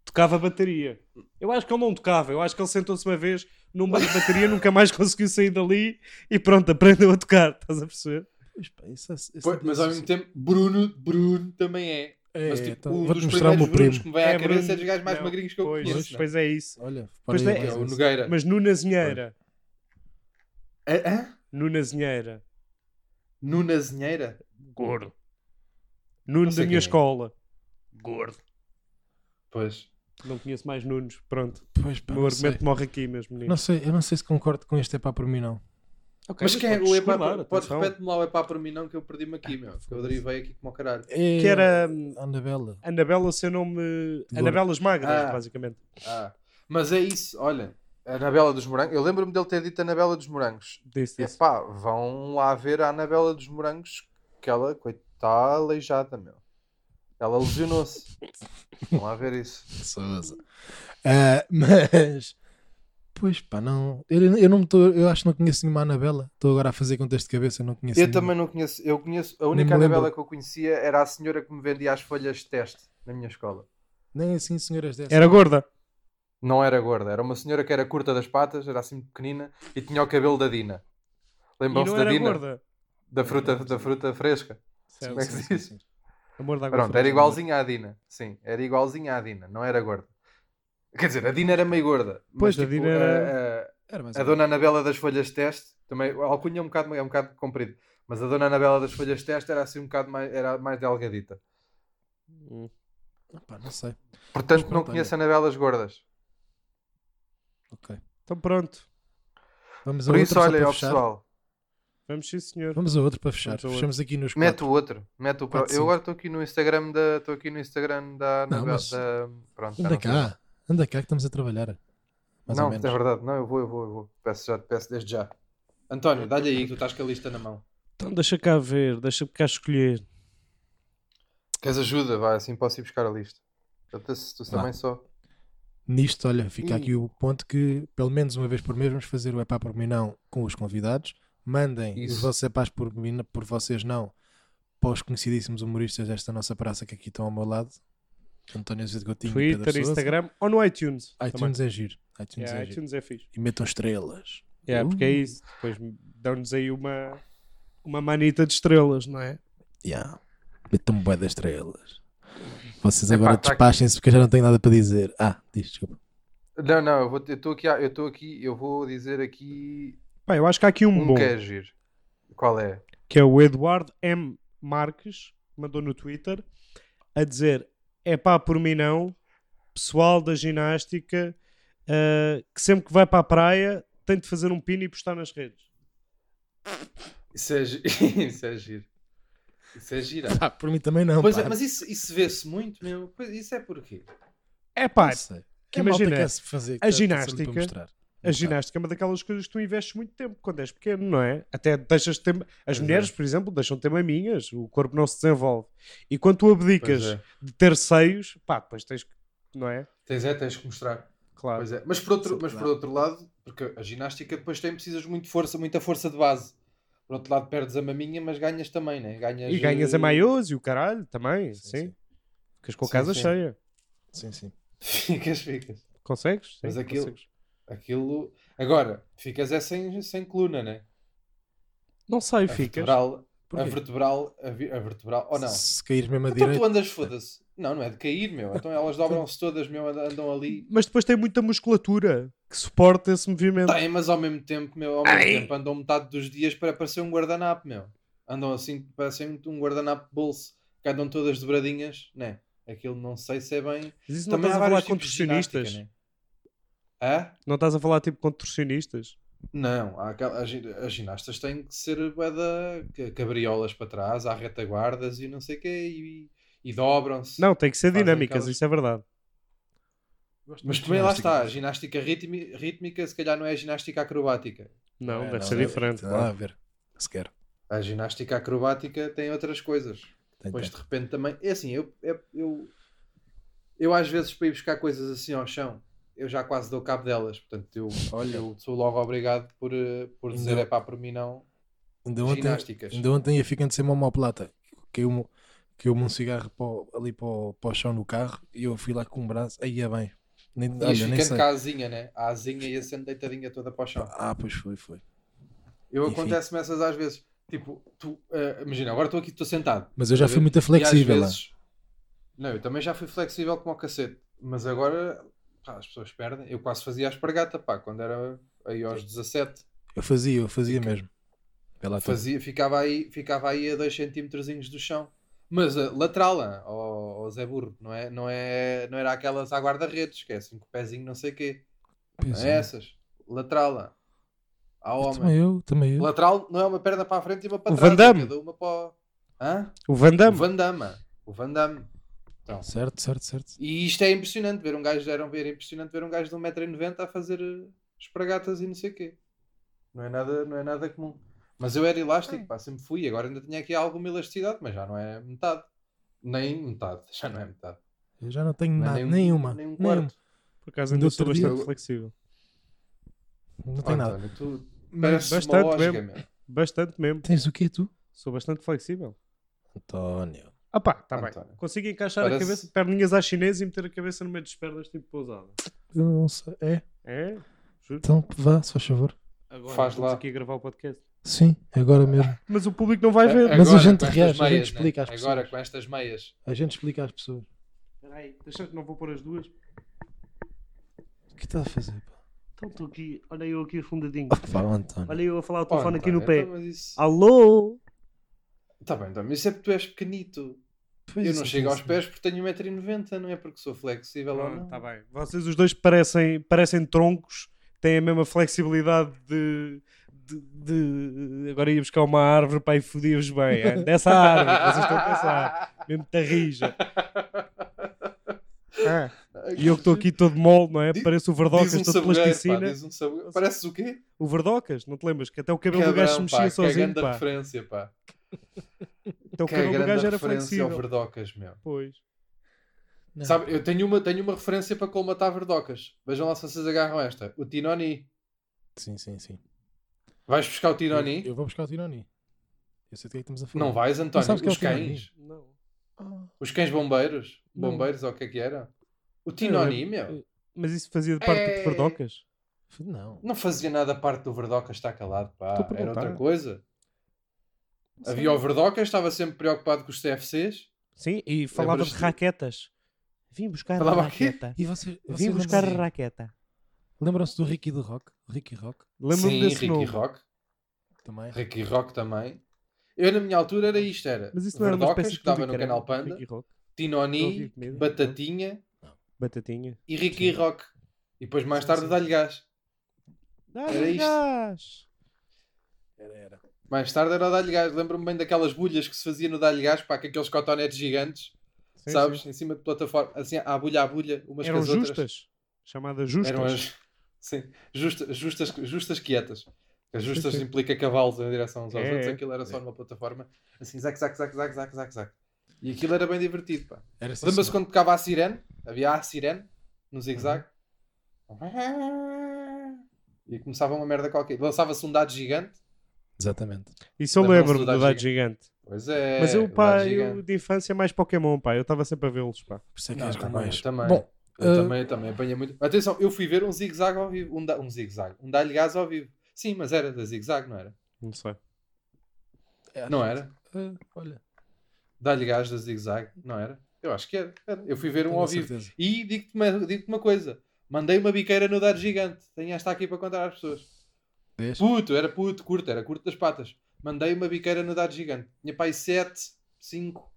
Tocava bateria. Eu acho que ele não tocava. Eu acho que ele sentou-se uma vez num banco de bateria, [laughs] nunca mais conseguiu sair dali e pronto, aprendeu a tocar. Estás a perceber? Pois, pá, isso, é- isso Pois, mas ao mesmo tempo, Bruno, Bruno também é. É, mas tipo, então, um vou-te dos mostrar o meu primeiros Brunos primo. que me vem à É, cabeça Bruno- é dos gajos mais não, magrinhos que eu Pois, conheço. pois é isso. Olha, Pois para é, aí, É o mas- Nogueira. Mas Nunazinheira. Hã? Nunazinheira. Nunazinheira? Gordo. Nuno da minha é. escola. Gordo. Pois. Não conheço mais Nunos. Pronto. Pois, pá, o meu não sei. argumento morre aqui, meus meninos. Não sei, eu não sei se concordo com este é pá por mim, não. Ok, mas quem é o epá? Pode atenção. repete-me lá o epá para mim, não, que eu perdi-me aqui, meu. Que eu derivei aqui como ao caralho. É... Que era hum, Anabela. Anabela, seu nome. Anabelas Magras, Ah. basicamente. Ah. Mas é isso, olha. A Anabela dos Morangos. Eu lembro-me dele ter dito Anabela dos Morangos. Disse, disse. Epá, vão lá ver a Anabela dos Morangos, que ela, coitada, aleijada, meu. Ela lesionou-se. Vão lá ver isso. Sousa. Ah, mas. Pois pá, não. Eu, eu não me tô, Eu acho que não conheço nenhuma Anabela. Estou agora a fazer contexto de cabeça, não conheço Eu nenhuma. também não conheço. Eu conheço. A única. Anabela que eu conhecia era a senhora que me vendia as folhas de teste na minha escola. Nem assim, senhoras dessas. Era gorda. Não era gorda, era uma senhora que era curta das patas, era assim pequenina e tinha o cabelo da Dina. Lembram-se da Dina? gorda. Da fruta, da fruta fresca. Certo. Como é que se diz? Amor da água Pronto, era igualzinha à Dina. Sim, era igualzinha à Dina, não era gorda. Quer dizer, a Dina era meio gorda. Pois, mas, a tipo, Dina era- Era a, a ou menos. dona Anabela das folhas de teste, também, a alcunha é um bocado, é um bocado comprido, mas a dona Anabela das folhas de teste era assim um bocado mais, era mais delgadita. Hum. Pá, não sei. Portanto, não conheço Anabelas gordas. Ok. Então pronto. Vamos a Por isso, olha, pessoal, Vamos sim, senhor. Vamos a outro para fechar. Vamos. Fechamos aqui nos mete o outro. Mete o pro... Quatro, Eu agora estou aqui no Instagram da. Estou aqui no Instagram da Não, mas- da... Pronto, Anda sei. cá. Anda cá que estamos a trabalhar. Mais não, ou menos. é verdade. Não, eu vou, eu vou, eu vou. Peço, já, peço desde já. António, dá-lhe aí que tu estás com a lista na mão. Então deixa cá ver, deixa cá escolher. Queres ajuda? Vai, assim posso ir buscar a lista. Até-se tu Vá. também só. Nisto, olha, fica aqui o ponto que pelo menos uma vez por mês vamos fazer o Epá por mim não com os convidados. Mandem os Isso. vossos Epás por mim, por vocês não, para os conhecidíssimos humoristas desta nossa praça que aqui estão ao meu lado. António Azevedo Coutinho, Pedro Twitter, Sousa. Instagram ou no iTunes. iTunes é giro. iTunes Yeah, é giro. iTunes é fixe. E metam estrelas. Yeah, porque é Uh, isso. Depois dão-nos aí uma, uma manita de estrelas, não é? Yeah. Metam bué das estrelas. Vocês Epá, agora tá despachem-se porque eu já não tenho nada para dizer. Ah, diz, desculpa. Não, não, eu estou aqui, eu estou aqui, eu vou dizer aqui Pá, eu acho que há aqui um, um bom, que é giro. Qual é? que é o Eduardo M. Marques, mandou no Twitter, a dizer: é pá, por mim não, pessoal da ginástica, ah, que sempre que vai para a praia tem de fazer um pino e postar nas redes. Isso é, [laughs] isso é giro. Isso é giro. Ah, por mim também não. Pois pá. é, mas isso, isso vê-se muito, meu. Pois, isso é porquê? É pá, que A malta imagina, fazer, a quer sempre ginástica- para mostrar. A ginástica é uma daquelas coisas que tu investes muito tempo quando és pequeno, não é? Até deixas de ter. As mulheres, é. por exemplo, deixam de ter maminhas, o corpo não se desenvolve. E quando tu abdicas é. de ter seios, pá, depois tens que. Não é? Tens é, tens que mostrar. Claro. Pois é. Mas por outro, Sim, mas por outro lado, porque a ginástica depois tem, precisas muito de força, muita força de base. Por outro lado, perdes a maminha, mas ganhas também, né? Ganhas, E ganhas a maiôs e o caralho também, sim. Sim, sim. Ficas com a Sim, casa sim. cheia. Sim, sim. [laughs] Ficas, ficas. Consegues? Sim, Mas aquilo- consegues. Aquilo. Agora, ficas é sem, sem coluna, né? Não sei, A ficas. vertebral, a vertebral, a, vi- a vertebral, ou não? Se caíres mesmo a Então direita. tu andas, foda-se. Não, não é de cair, meu. Então elas [laughs] dobram-se todas, meu, andam- andam ali. Mas depois tem muita musculatura que suporta esse movimento. Tem, mas ao mesmo tempo, meu, ao mesmo Ai. tempo andam metade dos dias para parecer um guardanapo, meu. Andam assim, parecem um guardanapo de bolso, que andam todas dobradinhas, né? Aquilo não sei se é bem. Mas isso não Também estás há a falar vários tipos de né? Hã? Não estás a falar tipo contorcionistas? Não, há as, as ginastas têm que ser bué da ca- cabriolas para trás, há retaguardas e não sei o quê, e, e dobram-se. Não, tem que ser dinâmicas, aquelas- isso é verdade. Mas também lá está, a ginástica rítmi- rítmica se calhar não é ginástica acrobática. Não, É, deve não, ser é- diferente. Tem nada a claro. ver. Sequer. A ginástica acrobática tem outras coisas. Tem, Depois tem. de repente também. É assim, eu, eu, eu, eu às vezes para ir buscar coisas assim ao chão, eu já quase dou cabo delas. Portanto, eu, Olha. eu sou logo obrigado por, eh, por dizer é pá, por mim não. Ainda ontem, Ginásticas. ainda ontem ia ficando sem uma homoplata. Caiu-me caiu um cigarro para ali para o, para o chão no carro e eu fui lá com um braço. Aí é bem. Nem, Ias olha, nem sei. com a asinha, né? A asinha ia sendo deitadinha toda para o chão. Ah, pois foi, foi. Eu acontece-me essas às vezes. Tipo, tu, eh, imagina, agora estou aqui, estou sentado. Mas eu já fui muito E flexível lá. vezes- Não, eu também já fui flexível como o cacete. Mas agora pá, as pessoas perdem. Eu quase fazia a espargata, pá, quando era aí aos 17. Eu fazia, eu fazia Fica- mesmo. Tu. Fazia, ficava, aí, ficava aí a 2 centímetrozinhos do chão. Mas a lateral, ah, ó ó Zé Burro, não, é, não, é, não era aquelas à guarda-redes, que é assim com o pezinho não sei o quê. Não é é. essas. Lateral. ah. Há homem. Também eu, também eu. Lateral não é uma perna para a frente e uma para O trás. Van Damme. é cada uma para o... Hã? O Van O Damme. Van Damme. ah. O Van Damme. Então, Certo, certo, certo. e isto é impressionante ver um gajo, era ver impressionante ver um gajo de 1,90m a fazer eh, espragatas e não sei o quê. Não é nada, não é nada comum. Mas eu era elástico, pá, sempre fui. Agora ainda tinha aqui alguma elasticidade, mas já não é metade. Nem metade, [laughs] já não é metade. Eu já não tenho Não é nada, nem um- nenhuma. nem um quarto. Por acaso ainda sou outro dia- bastante flexível. Não Oh, nada. António, tu Mas bastante lógica, mesmo. meu. Bastante mesmo. Tens o quê, tu? Sou bastante flexível. António. Ah pá, tá bem. António. Consigo encaixar Parece- a cabeça, perninhas à chinesa e meter a cabeça no meio das pernas, tipo pousada. Eu não sei. É? É? Juro. Então vá, se faz favor. Agora Faz estamos lá. aqui a gravar o podcast. Sim, agora mesmo. [laughs] Mas o público não vai ver. Mas a gente reage, a gente meias, explica né? às Agora pessoas. com estas meias. A gente explica às pessoas. Espera aí, deixa que não vou pôr as duas. O que estás a fazer, pá? Então estou aqui, olha eu aqui afundadinho. Oh, pá, António. Olha eu a falar o Oh, telefone aqui no pé. Então, isso- Alô? Tá bem, tá, mas isso é porque tu és pequenito. Pois eu não é, chego aos pés porque tenho 1,90m, não é porque sou flexível ou Ah, não. tá bem. Vocês os dois parecem, parecem troncos, têm a mesma flexibilidade de, de, de- Agora ia buscar uma árvore para aí fodia-vos bem. é? Dessa árvore, vocês estão a pensar. Mesmo tarrija. Ah, E eu que estou aqui todo mole, não é? Diz- Parece o Verdocas um todo pá, plasticina. diz um sabogueiro. Pareces o quê? O Verdocas, não te lembras? Que até o cabelo do gajo se mexia pá, que é sozinho, grande pá. referência, pá. Até o Que é cabelo do grande gajo era referência ao flexível. Verdocas, meu. Pois. Não. Sabe, eu tenho uma, tenho uma referência para colmatar Verdocas. Vejam lá se vocês agarram esta. O Tinoni. Sim, sim, sim. Vais buscar o Tinoni? Eu, eu vou buscar o Tironi. Eu sei do que é que estamos a falar. Não vais, António? sabes que é o Os cães. Não. Ah, Os cães bombeiros. Não. Bombeiros, ou o que é que era? O Tinoni, meu. Mas isso fazia de parte É. de Verdocas? não. Não fazia nada parte do Verdocas, está calado, pá. Era outra coisa. Sei. Havia o Verdocas, estava sempre preocupado com os CFCs. Sim, e falava de raquetas. Vim buscar Falava a raqueta. E vocês, Vim vocês buscar a raqueta. lembram-se do Ricky do Rock? Ricky Rock? Lembro-me Sim, desse Ricky nome. Rock. Também. Ricky Rock também. Eu, na minha altura, era isto: era Mas isso não era uma Verdocas, espécie que de estava no canal era Panda, Ricky Rock, Não Tinoni, havia comida. Batatinha Batatinha. e Ricky Sim. Rock. E depois, mais Sim, tarde, sim. dá-lhe gás. Ah, Era isto. gás. Era, era. Mais tarde era o Dá-lhe Gás. Lembro-me bem daquelas bulhas que se fazia no Dá-lhe Gás, pá, com aqueles cotonetes gigantes, Sim, sabes? sim. Em cima de plataforma, assim, à bulha, à bulha, umas Eram com as outras. justas. Chamadas justas. Eram as. [laughs] Sim, justas, justas, justas quietas. As justas sim. implica cavalos em direção uns aos É, outros, é. aquilo era só numa plataforma, assim, zac, zac, zac, zac, zac, zac, zac. E aquilo era bem divertido, pá. Era sim, Lembra-se quando tocava a sirene? Havia a sirene no zigue-zague. E começava uma merda qualquer. Lançava-se um dado gigante. Exatamente. Isso eu lembro-me do do Dado Gigante. Pois é. Mas eu, o pá, eu de infância mais Pokémon, pá. Eu estava sempre a vê-los, pá. Por isso é que Não, és também, mais. eu também. Bom, Eu ah, também, também apanhei muito. Atenção, eu fui ver um zigue-zague ao vivo. Um, da... um zigue-zague. Um dá-lhe gás ao vivo. Sim, mas era da zigue-zague, não era? Não sei. é, Não era? ah, olha, Dá-lhe gás da zigue-zague, não era? Eu acho que era. era. Eu fui ver um tenho ao vivo. certeza. E digo-te uma, digo uma coisa. Mandei uma biqueira no dado gigante. Tenho esta aqui para contar às pessoas. Vês? Puto, era puto, curto, era curto das patas. Mandei uma biqueira no dado gigante. Tinha pai 7, 5,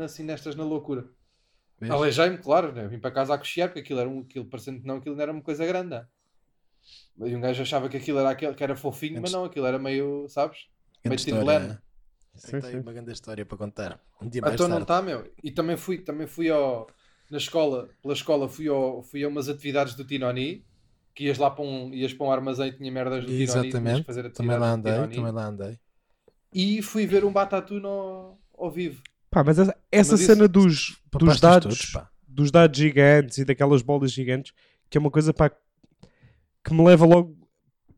assim nestas na loucura. Vês? Aleijei-me, claro, né? vim para casa a cochear, porque aquilo era um, aquilo, parecendo que não, aquilo não era uma coisa grande. né? E um gajo achava que aquilo era aquele que era fofinho, mas Antes- não, aquilo era meio, sabes? Meio história. Timberland. né? Sim, uma grande história para contar. Um dia mais Então não tarde. está, meu. E também fui, também fui ao, na escola, pela escola, fui, ao, fui a umas atividades do Tinoni, que ias lá para um, ias para um armazém e tinha merdas do que Exatamente. fazer Também lá andei, também lá andei. E fui ver um Batatu no, ao vivo. Pá, mas essa, essa Mas isso- cena dos, Papaste dos dados, todos, dos dados gigantes e daquelas bolas gigantes, que é uma coisa pá, que me leva logo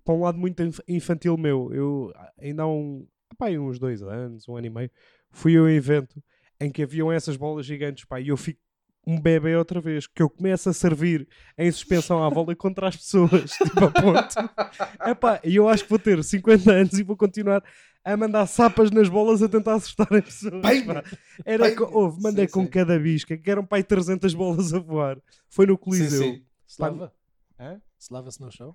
para um lado muito inf- infantil meu. Eu ainda há um, pá, uns dois anos, um ano e meio, fui a um evento em que haviam essas bolas gigantes, pá, e eu fico um bebê outra vez, que eu começo a servir em suspensão à bola contra as pessoas, [laughs] tipo a ponto. Epá, e eu acho que vou ter 50 anos e vou continuar a mandar sapas nas bolas a tentar assustar as pessoas. Bem. Era bem. co- houve, mandei Sim, com sim. cada bisca, que eram pai 300 bolas a voar. Foi no Sim, Coliseu. sim. Slava? Hã? Slava-se no show?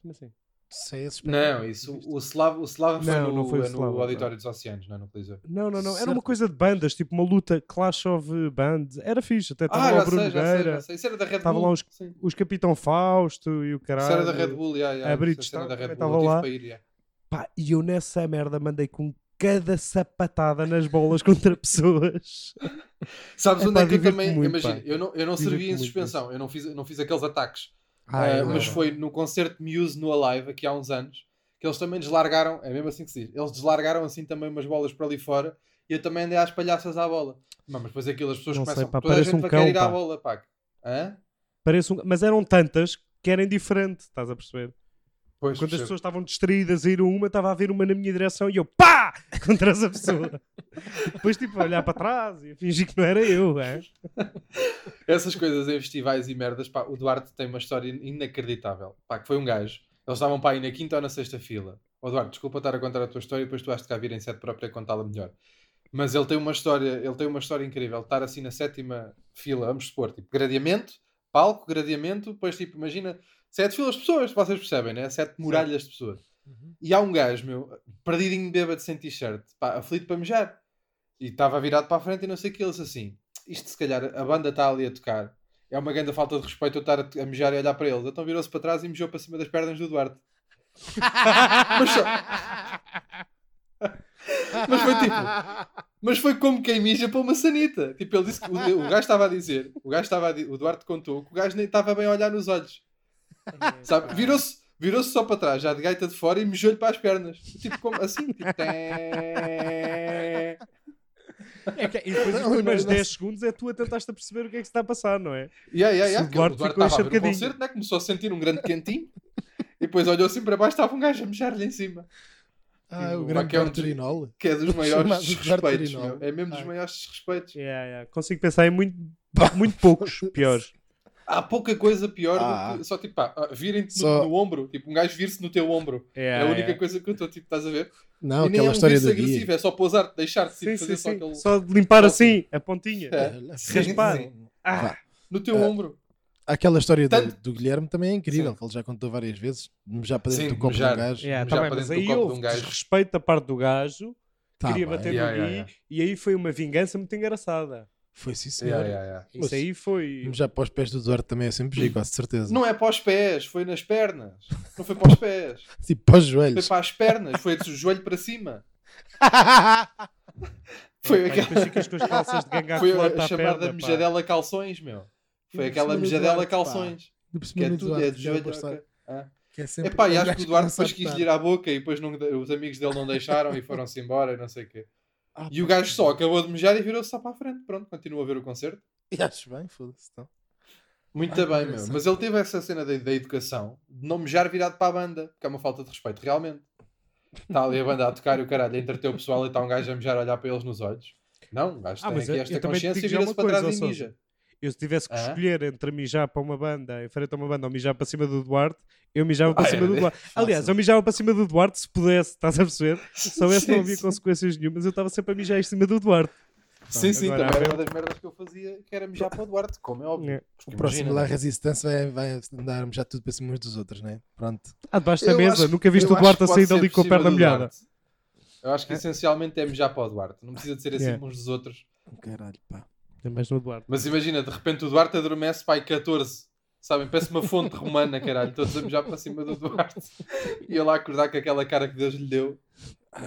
Como assim? Sei esse Não, isso, o Slav, o Slav foi, Não, no, não foi o é no Auditório dos Oceanos, não é no Coliseu. Não, não, não. Era Certo. uma coisa de bandas, tipo uma luta Clash of Bands. Era fixe. Até estava Ah, lá o Bruno. Isso era da Red. Estavam lá os- Sim. os Capitão Fausto e o caralho. Isso era da Red Bull, já. A Bull, estava lá. ir. Pá, e eu nessa merda mandei com cada sapatada nas bolas contra [laughs] pessoas. Sabes É onde é que eu também. muito, Imagina, pá. eu não, eu não servi em suspensão, eu não fiz, eu não fiz aqueles ataques. Ah, eu mas foi no concerto de Muse no Alive, aqui há uns anos, que eles também deslargaram, é mesmo assim que se diz, eles deslargaram assim também umas bolas para ali fora e eu também andei às palhaças à bola. Não, mas depois aquilo as pessoas Não sei, começam, pá, toda a gente um vai cão, querer ir à bola, pá. Hã? Parece um- Mas eram tantas que eram diferentes, estás a perceber? Pois, Quando as pessoas estavam distraídas a ir a uma, estava a ver uma na minha direção e eu pá! [laughs] Contra essa pessoa. E depois, tipo, a olhar para trás e fingir que não era eu. É? Essas coisas em festivais e merdas, pá, o Duarte tem uma história inacreditável. Pá, que foi um gajo. Eles estavam para aí na quinta ou na sexta fila. Ó Duarte, desculpa estar a contar a tua história e depois tu has de cá vir em sete própria contá-la melhor. Mas ele tem uma história, ele tem uma história incrível. Estar assim na sétima fila, vamos supor, tipo, gradeamento, palco, gradeamento, depois tipo, imagina, sete filas de pessoas, vocês percebem, né? Sete muralhas de pessoas. Uhum. E há um gajo, meu, perdidinho bêbado sem t-shirt, pá, aflito para mejar. E estava virado para a frente e não sei o que, eles assim, isto se calhar, a banda está ali a tocar, é uma grande falta de respeito eu estar a, a mejar e olhar para eles. Então virou-se para trás e mijou para cima das pernas do Duarte. [laughs] Mas só- Mas foi tipo. Mas foi como quem mija para uma sanita. Tipo, ele disse que o, o gajo estava a dizer, o gajo estava di- o Duarte contou que o gajo nem estava bem a olhar nos olhos. Sabe? Virou-se virou só para trás, já de gaita de fora e mijou-lhe para as pernas. Tipo, como assim? Tipo, té. É que, e depois os primeiros não, não. 10 segundos é tu a tentaste a perceber o que é que se está a passar, não é? Yeah, yeah, yeah, o Duarte o Duarte ficou estava a ver o encharcadinho. concerto, né? começou a sentir um grande quentinho e depois olhou assim para baixo estava um gajo a mijar-lhe em cima. Ah, o Pá, grande que é um. Que é dos [laughs] maiores Duarte respeitos. Rinaldo. meu. É mesmo dos Ah. maiores respeitos. Yeah, yeah. Consigo pensar em muito, muito poucos piores. Há pouca coisa pior Ah. do que só tipo, pá, ah, virem-te no, Só- no ombro. Tipo, um gajo vir-se no teu ombro. É Yeah, a única yeah. coisa que eu estou, tipo, estás a ver? Não, e nem é aquela um história do agressivo, dia. é só pousar, deixar-te tipo, Sim, fazer sim, só sim. aquele. Só de limpar assim a pontinha. É. Sim, Raspar. Ah. No teu Ah. ombro. Aquela história do, Tanto- do Guilherme também é incrível, ele já contou várias vezes. Já para dentro Sim, do copo já. do gajo. yeah, Já tá bem, para mas dentro do aí de houve um desrespeito da parte do gajo, Tá queria bater no yeah. e aí foi uma vingança muito engraçada. Foi sim, senhor. Yeah, yeah, yeah. Isso aí foi. Já para os pés do Duarte também é sempre giro, quase certeza. Não é para os pés, foi nas pernas. Não foi para os pés. [laughs] Tipo, para os Foi joelhos. para as pernas, foi do joelho para cima. [laughs] Foi Pá, aquela. depois ficas com as calças de ganga Foi a chamada perna, pá. mijadela calções, meu. Foi aquela mijadela Duarte, pá. calções. Que é do tudo, Duarte, é de é joelho. Ah. que é sempre Epá, e acho que o Duarte depois quis lhe ir à boca e depois não- os amigos dele não deixaram e foram-se embora e não sei o quê. Ah, E o gajo só acabou de mijar e virou-se só para a frente. Pronto, continua a ver o concerto. E acho bem, foda-se. Então. Muito Ah, bem, meu. Mas ele teve essa cena da, da educação de não mijar virado para a banda, que é uma falta de respeito, realmente. Está ali a banda a tocar e o caralho a entreter o pessoal e está um gajo a mijar a olhar para eles nos olhos. Não, o gajo Ah, tem aqui eu- esta eu consciência e vira-se para trás e mija. Eu se tivesse que Hã? escolher entre mijar para uma banda, em frente a uma banda ou mijar para cima do Duarte, eu mijava para Ah, cima era do Duarte. Aliás, eu mijava para cima do Duarte se pudesse, estás a perceber? [laughs] Se soubesse não Sim, havia sim. consequências nenhumas, eu estava sempre a mijar em cima do Duarte. Sim, sim, agora também era uma das merdas que eu fazia, que era mijar para o Duarte, como é óbvio. É. O próximo lá resistência vai, vai andar já tudo para cima uns dos outros, né? Pronto. Ah, debaixo da Eu mesa, acho- nunca viste o Duarte a sair dali com a perna molhada. Eu acho que essencialmente é mijar para o Duarte. Não precisa de ser assim Yeah. uns dos outros. Caralho, pá. É mais no Duarte. Mas imagina, de repente o Duarte adormece, pai, 14. Sabem? Parece uma fonte romana, caralho. Todos a mijar para cima do Duarte. E ele lá acordar com aquela cara que Deus lhe deu.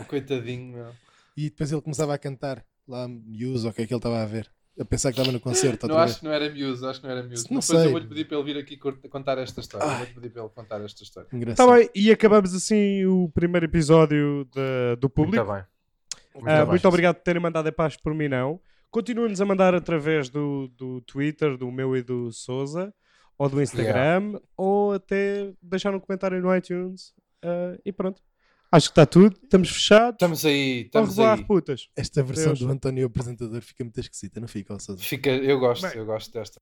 Coitadinho, meu. E depois ele começava a cantar lá Muse ou o que é que ele estava a ver. A pensar que estava no concerto. Não acho vez. que não era Muse, acho que não era Muse. Não Depois sei. eu vou-lhe pedir para ele vir aqui contar esta história. Ai. Vou-lhe pedir para ele contar esta história. Engraçado. Tá bem, e acabamos assim o primeiro episódio da- do público. bem. Ah, bem. muito obrigado por terem mandado a paz por mim, não. Continuem-nos a mandar através do, do Twitter, do meu e do Souza, ou do Instagram, ou até deixar um comentário no iTunes. Ah, e pronto. Acho que está tudo. Estamos fechados. Estamos aí, estamos revoir, aí. putas. Esta versão Deus. do António apresentador fica muito esquisita, não fica, ó Sousa? Fica, eu gosto, Bem. eu gosto desta.